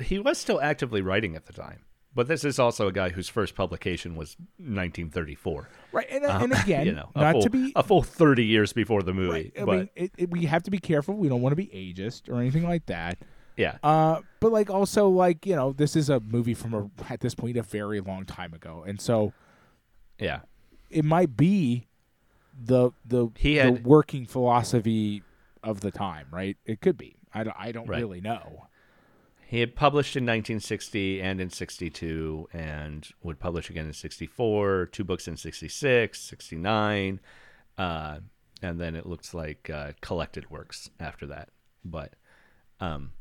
he was still actively writing at the time, but this is also a guy whose first publication was 1934. Right. And, Um, and [laughs] again, you know, not full, to be a full 30 years before the movie. Right. I but mean, it, it, we have to be careful. We don't want to be ageist or anything like that. yeah, Uh, but like also like you know this is a movie from a at this point a very long time ago, and so yeah, it might be the the, He the had- working philosophy of the time, right? It could be. I don't, I don't Right. really know. he had published in 1960 and in 62, and would publish again in 64. Two books in 66, 69, uh, and then it looks like uh, collected works after that. But um,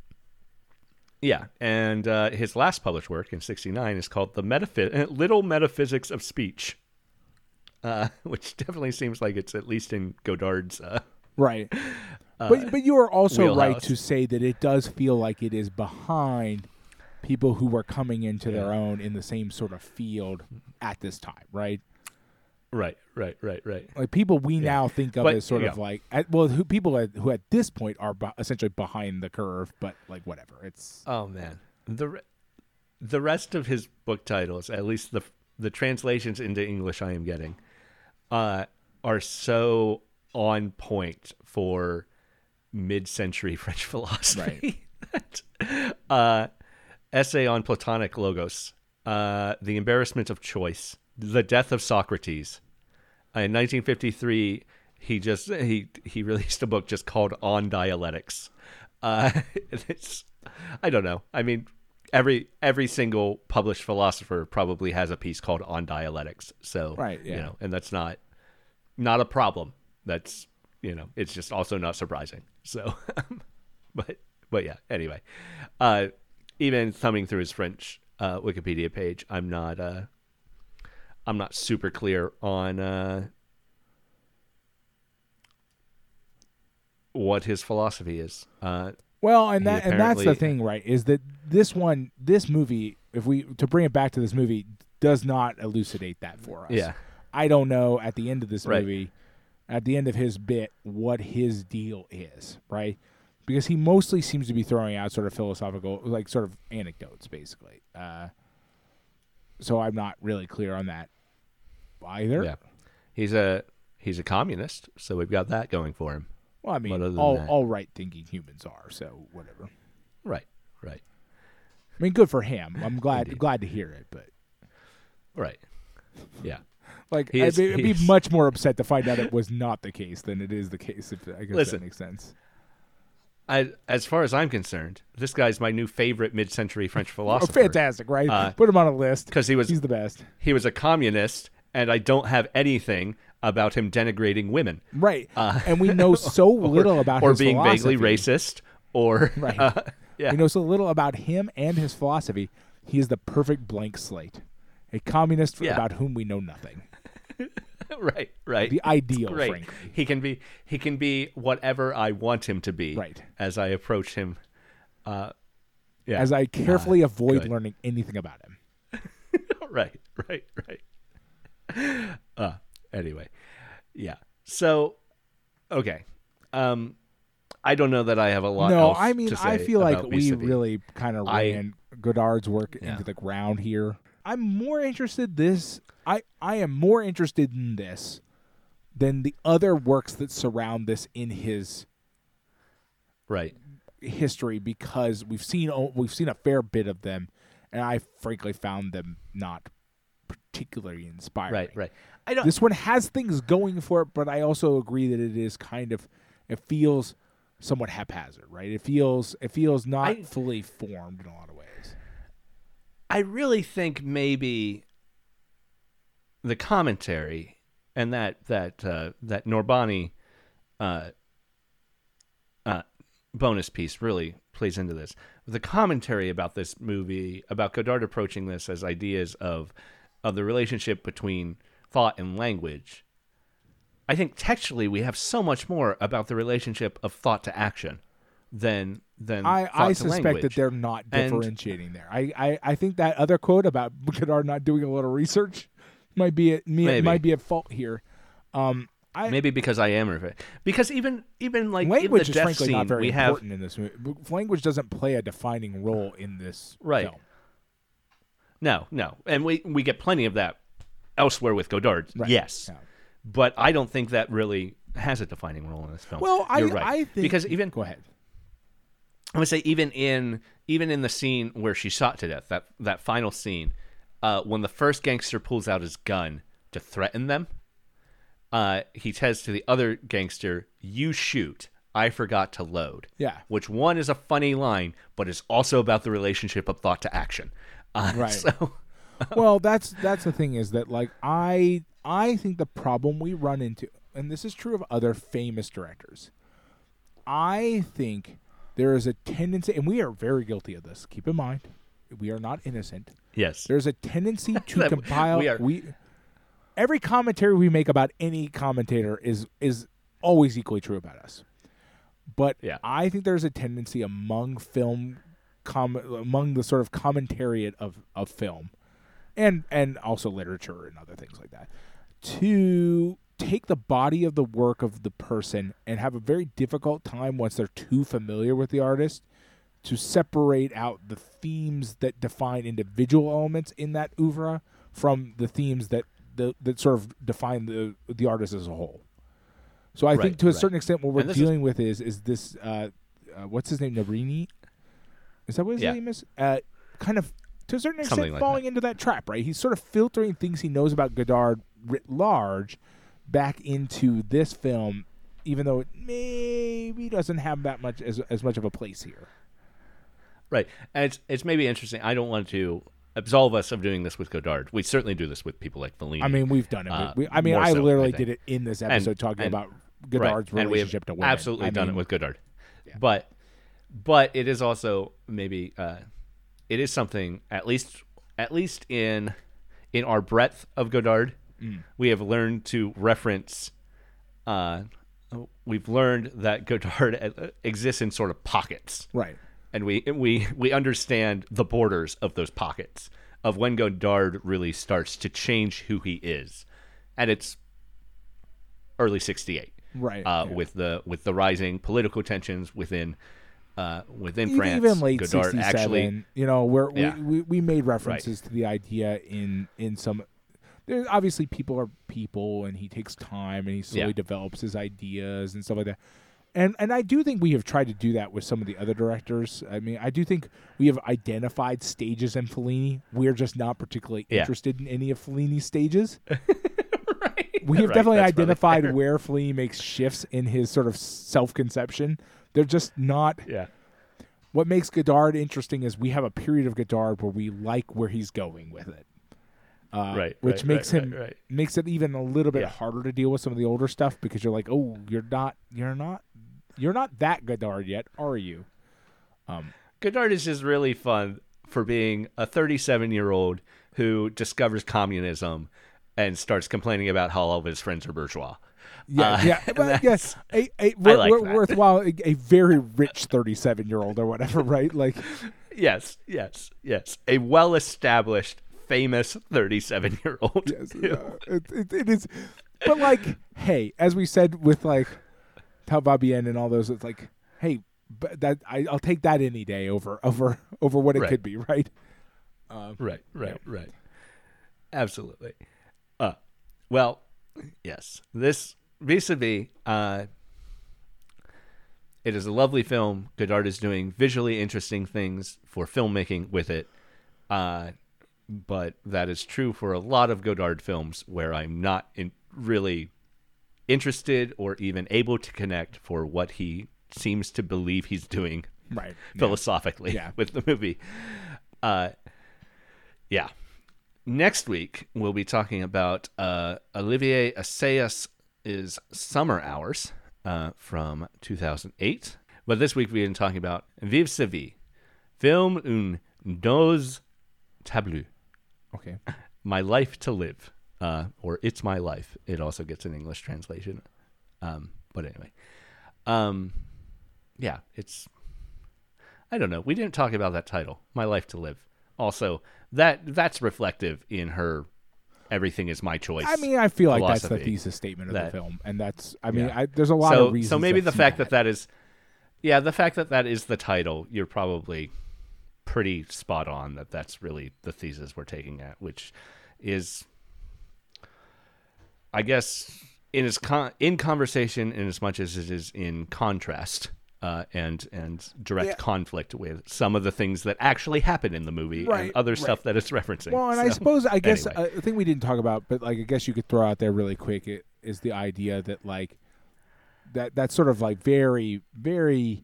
Yeah, and uh, his last published work in '69 is called "The Metaphy- Little Metaphysics of Speech," uh, [laughs] which definitely seems like it's at least in Godard's. Uh, but but you are also right to say that it does feel like it is behind people who were coming into their own in the same sort of field at this time, right? right, right, right, right. Like people we now think of But, as sort yeah. of like at, well, who people at, who at this point are be- essentially behind the curve, but like whatever. It's Oh man, the re- the rest of his book titles, at least the the translations into English I am getting, uh, are so on point for mid-century [laughs] French philosophy. [laughs] that, uh, essay on Platonic logos, uh, the embarrassment of choice, the death of Socrates. Uh, in 1953, he just he he [laughs] released a book just called On Dialectics. Uh, it's I don't know. I mean, every every single published philosopher probably has a piece called on dialectics. So Right, you know, and that's not not a problem. That's you know, it's just also not surprising. So, [laughs] but but yeah. Anyway, uh, even thumbing through his French uh, Wikipedia page, I'm not uh, I'm not super clear on uh, what his philosophy is. Uh, Well, and that and that's the thing, right? Is that this one, this movie, if we to bring it back to this movie, does not elucidate that for us. Yeah. I don't know at the end of this Right. movie, at the end of his bit, what his deal is, right? Because he mostly seems to be throwing out sort of philosophical, like sort of anecdotes, basically. Uh, so I'm not really clear on that either. Yeah, he's a he's a communist, so we've got that going for him. Well, I mean, all that- all right thinking humans are, so whatever. Right, right, I mean, good for him. I'm glad glad to hear it, but right. Yeah, Like, He I'd, be, I'd be much more upset to find out it was not the case than it is the case. If I guess Listen. that makes sense. I, as far as I'm concerned, this guy's my new favorite mid-century French [laughs] Oh, philosopher. fantastic, right? Uh, Put him on a list because he was- He's the best, He was a communist, and I don't have anything about him denigrating women right? Uh, and we know [laughs] so little about or being philosophy. vaguely racist or [laughs] Right. uh, yeah, We know so little about him and his philosophy. He is the perfect blank slate, a communist Yeah. about whom we know nothing. [laughs] right, right. The ideal, Great. frankly. He can be he can be whatever I want him to be. Right. As I approach him. Uh, yeah. As I carefully avoid good. learning anything about him. [laughs] right, right, right. [laughs] Uh, anyway, yeah. So, okay. Um, I don't know that I have a lot. No, I mean, I feel like we really kind of I- ran Godard's work Yeah. into the ground here. I'm more interested this. I I am more interested in this than the other works that surround this in his right. history because we've seen we've seen a fair bit of them, and I frankly found them not particularly inspiring. Right, right. I don't. This one has things going for it, but I also agree that it is kind of it feels somewhat haphazard, right? It feels it feels not I- fully formed in a lot of ways. I really think maybe the commentary and that that uh, that Narboni uh, uh, bonus piece really plays into this. The commentary about this movie, about Godard approaching this as ideas of of the relationship between thought and language. I think textually we have so much more about the relationship of thought to action than than I, I suspect language. that they're not And- differentiating there. I, I, I think that other quote about [laughs] Godard not doing a little research might be at, me Maybe. might be at fault here. Um, I Maybe because I am refa- because even even like language in is the death frankly scene, not very we have important in this movie. Language doesn't play a defining role in this Right. film. no, no, and we we get plenty of that elsewhere with Godard. Right. Yes, Yeah. but I don't think that really has a defining role in this film. Well, You're right. I think because even go ahead. I'm gonna say even in even in the scene where she's shot to death, that that final scene, uh, when the first gangster pulls out his gun to threaten them, uh, he says to the other gangster, "You shoot. I forgot to load." Yeah. Which one is a funny line, but is also about the relationship of thought to action. Uh, [laughs] Right. So well, that's that's the thing is that like I I think the problem we run into, and this is true of other famous directors. I think there is a tendency, and we are very guilty of this. Keep in mind, we are not innocent. yes, There's a tendency [laughs] to compile. we are- we every commentary we make about any commentator is is always equally true about us. But Yeah. I think there's a tendency among film com among the sort of commentariat of, of film and and also literature and other things like that to take the body of the work of the person and have a very difficult time once they're too familiar with the artist to separate out the themes that define individual elements in that oeuvre from the themes that the, that sort of define the the artist as a whole. So I Right, think to a right. certain extent, what we're this is- dealing with is is this uh, uh, what's his name Nabrini? Is that what his Yeah. name is? Uh, kind of to a certain extent Something like falling into that trap, right? He's sort of filtering things he knows about Godard writ large back into this film, even though it maybe doesn't have that much as as much of a place here. right. And it's it's maybe interesting. I don't want to absolve us of doing this with Godard. We certainly do this with people like Fellini. I mean, we've done it. Uh, we, I mean, I so, literally think. did it in this episode talking and- about Right. Godard's and have relationship to women. absolutely I done mean, it with Godard. Yeah. But but it is also maybe uh, it is something at least at least in in our breadth of Godard, Mm. we have learned to reference. Uh, we've learned that Godard uh, exists in sort of pockets right. and we we we understand the borders of those pockets of when Godard really starts to change who he is, and it's early '68, Right. uh, yeah. with the with the rising political tensions within uh, within even, France. even late Godard '67. actually, you know, where Yeah. we, we we made references to the idea in in some. There's obviously people are people, and he takes time and he slowly Yeah. develops his ideas and stuff like that. And and I do think we have tried to do that with some of the other directors. I mean, I do think we have identified stages in Fellini. We're just not particularly Yeah. interested in any of Fellini's stages. [laughs] right? We have Right, definitely that's identified where Fellini makes shifts in his sort of self-conception. They're just not Yeah, what makes Godard interesting is we have a period of Godard where we like where he's going with it. Uh, Right, which right, makes right, him right, makes it even a little bit Yeah. harder to deal with some of the older stuff because you're like, oh, you're not, you're not, you're not that Godard yet, are you? Um, Godard is just really fun for being a 37 year old who discovers communism and starts complaining about how all of his friends are bourgeois. yeah, Uh, yeah, [laughs] but yes, a, a, like that. worthwhile, a, a very rich thirty-seven year old or whatever, [laughs] right? Like, Yes, yes, yes. A well established, famous 37 year old. yes, [laughs] yeah, it, it, it is, but like, hey, as we said with like Tout Va Bien and all those, it's like, hey, but that I, I'll take that any day over over over what it Right. could be, right? Um, Right, right, right. Absolutely. Uh, well, yes. This Vivre sa vie, uh, it is a lovely film. Godard is doing visually interesting things for filmmaking with it. Uh, but that is true for a lot of Godard films where I'm not in, really interested or even able to connect for what he seems to believe he's doing right. Philosophically Yeah. [laughs] with the movie. Uh, yeah. Next week we'll be talking about uh, Olivier Assayas' is Summer Hours uh, from 2008. But this week we've been talking about Vivre sa vie, film en douze tableaux, Okay. [laughs] My Life to Live, uh, or It's My Life. It also gets an English translation. Um, but anyway, um, yeah, it's. I don't know. We didn't talk about that title, My Life to Live. Also, that that's reflective in her. Everything is my choice. I mean, I feel like that's the thesis statement of that- the film, and that's. I mean, Yeah. I, there's a lot so of reasons. so maybe the fact that that is, yeah, the fact that that is the title, you're probably pretty spot on that that's really the thesis we're taking at, which is, I guess, in as con- in conversation in as much as it is in contrast. Uh, and and direct Yeah. conflict with some of the things that actually happen in the movie Right, and other right. stuff that it's referencing. Well, and I suppose I guess anyway. uh, a thing we didn't talk about, but like I guess you could throw out there really quick it, is the idea that like that that sort of like very very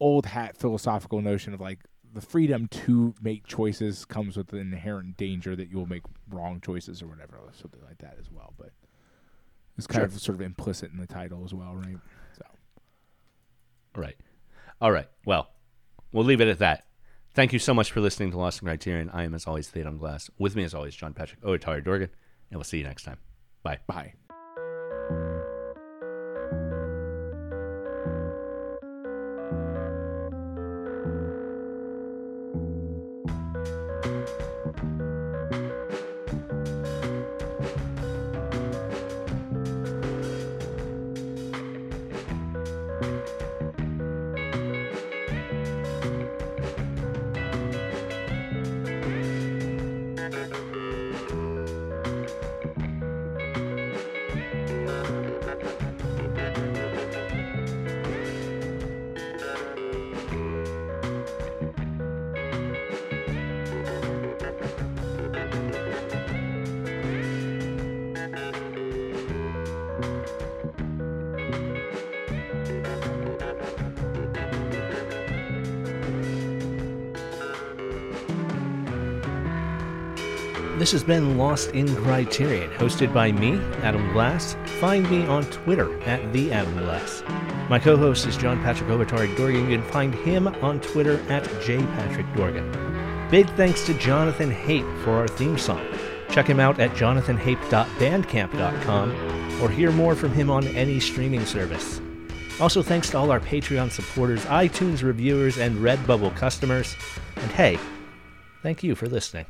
old hat philosophical notion of like the freedom to make choices comes with the inherent danger that you will make wrong choices or whatever, or something like that as well. But it's kind Sure. of sort of implicit in the title as well, right? So Right. All right. Well, we'll leave it at that. Thank you so much for listening to Lost in Criterion. I am, as always, Theodon Glass. With me, as always, John Patrick Oatari Dorgan. And we'll see you next time. Bye. bye. This has been Lost in Criterion, hosted by me, Adam Glass. Find me on Twitter at the Adam Glass. My co-host is John Patrick Obatari Dorgan. You can find him on Twitter at jpatrickdorgan. Big thanks to Jonathan Hape for our theme song. Check him out at jonathanhape.bandcamp.com or hear more from him on any streaming service. Also, thanks to all our Patreon supporters, iTunes reviewers, and Redbubble customers. And hey, thank you for listening.